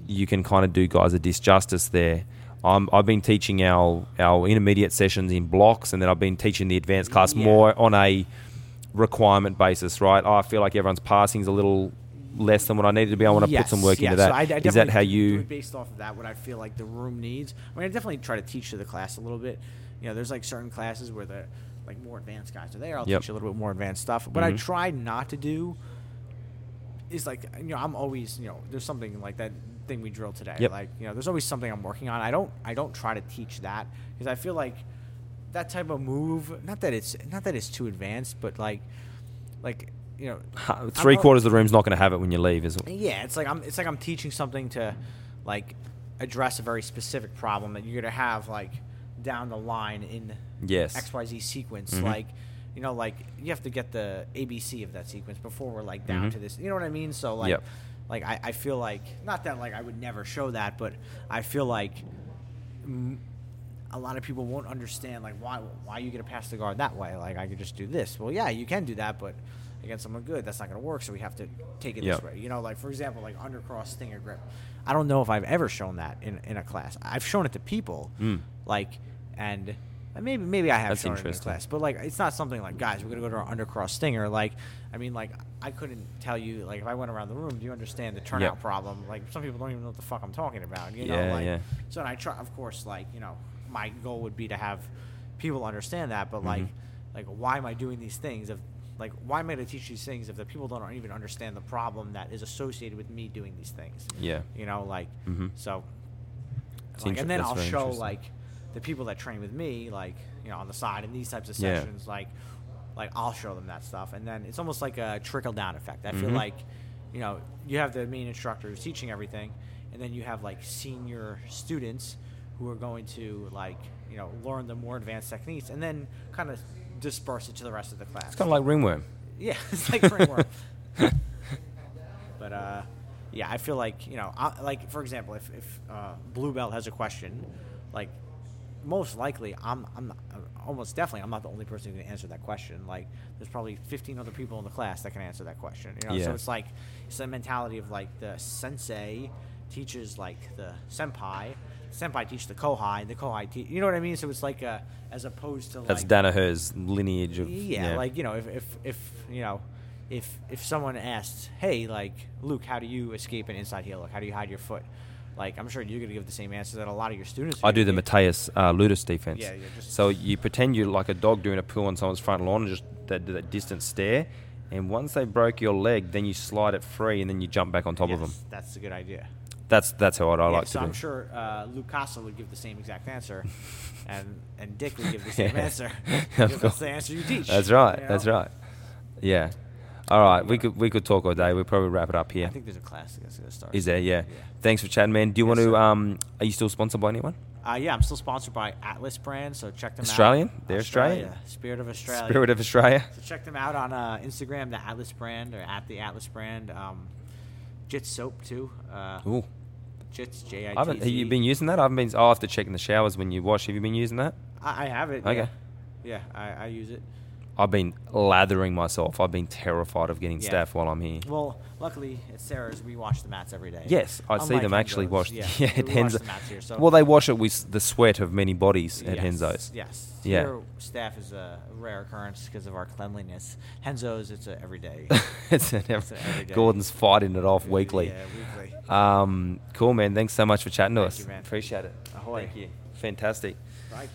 you can kind of do guys a disjustice there. I'm, I've been teaching our our intermediate sessions in blocks, and then I've been teaching the advanced class Yeah. more on a requirement basis, right? I feel like everyone's passing is a little less than what I needed to be. I want to put some work yes. into that. So I, I is that how you? based off of that? What I feel like the room needs. I mean, I definitely try to teach to the class a little bit. You know, there's like certain classes where the like more advanced guys are there. I'll Yep. teach you a little bit more advanced stuff. What I Mhm. try not to do is like you know I'm always you know there's something like that thing we drill today. Yep. Like you know there's always something I'm working on. I don't I don't try to teach that because I feel like that type of move. Not that it's not that it's too advanced, but like like you know I'm Three al- quarters of the room's not going to have it when you leave, is it? yeah, it's like I'm it's like I'm teaching something to like address a very specific problem that you're gonna have like down the line in Yes. XYZ sequence. Mhm. Like you know, like you have to get the ABC of that sequence before we're like down Mhm. to this. You know what I mean? So like Yep. like I, I feel like not that like I would never show that, but I feel like mm, a lot of people won't understand like why why you get to pass the guard that way. Like I could just do this. Well, yeah, you can do that, but against someone good, that's not going to work. So we have to take it Yep. this way. You know, like for example, like undercross stinger grip. I don't know if I've ever shown that in in a class. I've shown it to people, Mm. like and. and Maybe maybe I have That's shown it in a interesting. class, but like it's not something like guys, we're gonna go to our undercross stinger. Like, I mean, like I couldn't tell you like if I went around the room, do you understand the turnout Yep. problem? Like some people don't even know what the fuck I'm talking about. You Yeah, like yeah. so And I try, of course, like you know, my goal would be to have people understand that. But like, Mhm. like why am I doing these things? If like why am I going to teach these things if the people don't even understand the problem that is associated with me doing these things? Yeah. You know, like Mhm. so. Like, and then that's I'll show like the people that train with me, like you know, on the side in these types of Yeah. sessions, like like I'll show them that stuff, and then it's almost like a trickle down effect. I feel Mhm. like you know you have the main instructor who's teaching everything, and then you have like senior students who are going to like you know learn the more advanced techniques, and then kind of disperse it to the rest of the class. It's kind of like ringworm. Yeah, it's like ringworm. but uh, yeah, I feel like you know, I, like for example, if if uh, Blue Belt has a question, like most likely, I'm I'm not, uh, almost definitely I'm not the only person who can answer that question. Like there's probably 15 other people in the class that can answer that question. You know, Yeah. so it's like it's the mentality of like the sensei teaches like the senpai. Senpai teach the kohai, the kohai teach. You know what I mean? So it's like a, as opposed to That's like Danaher's lineage of yeah, like you know, if if if you know, if if someone asked, "Hey, like Luke, how do you escape an inside heel? Like, how do you hide your foot?" Like, I'm sure you're gonna give the same answer that a lot of your students. I do the. Mateus uh, Ludus defense. Yeah, yeah, so you pretend you're like a dog doing a pull on someone's front lawn and just that, that distant stare. And once they broke your leg, then you slide it free and then you jump back on top of them. Yes, That's a good idea. That's that's how I, I Yeah, like so to I'm do. sure uh, Luke Costa would give the same exact answer, and and Dick would give the same answer. That's the answer you teach. That's right. you That's right. Yeah. All right. We could we could talk all day. We'll probably wrap it up here. I think there's a class that's gonna start. Is there? Yeah. Yeah. Thanks for chatting, man. Do you Yes, want to? Um, are you still sponsored by anyone? Uh, yeah, I'm still sponsored by Atlas Brand, so check them Australian? out. Australian? They're Australian? Australia. Spirit of Australia. Spirit of Australia. So check them out on uh, Instagram, the Atlas Brand, or at the Atlas Brand. Um, Jits soap too. Uh, Ooh. Jits J I T have you been using that? I haven't been. I'll have to check in the showers when you wash. Have you been using that? I, I have it. Okay. Yeah, yeah I, I use it. I've been lathering myself. I've been terrified of getting Yeah. staph while I'm here. Well, luckily at Serra's, we wash the mats every day. Yes, I see Unlike them actually Henzo's. washed. Yeah, we at wash Henzo. the mats here. So Well, they wash it with the sweat of many bodies at yes, Henzo's. Yes. Yeah. Here, staph is a rare occurrence because of our cleanliness. Henzo's, it's a everyday. it's an It's an everyday. Gordon's fighting it off weekly. Yeah, weekly. Um, cool, man. Thanks so much for chatting to Thank us. you, man. Appreciate it. Ahoy. Thank you. Fantastic. Crikey.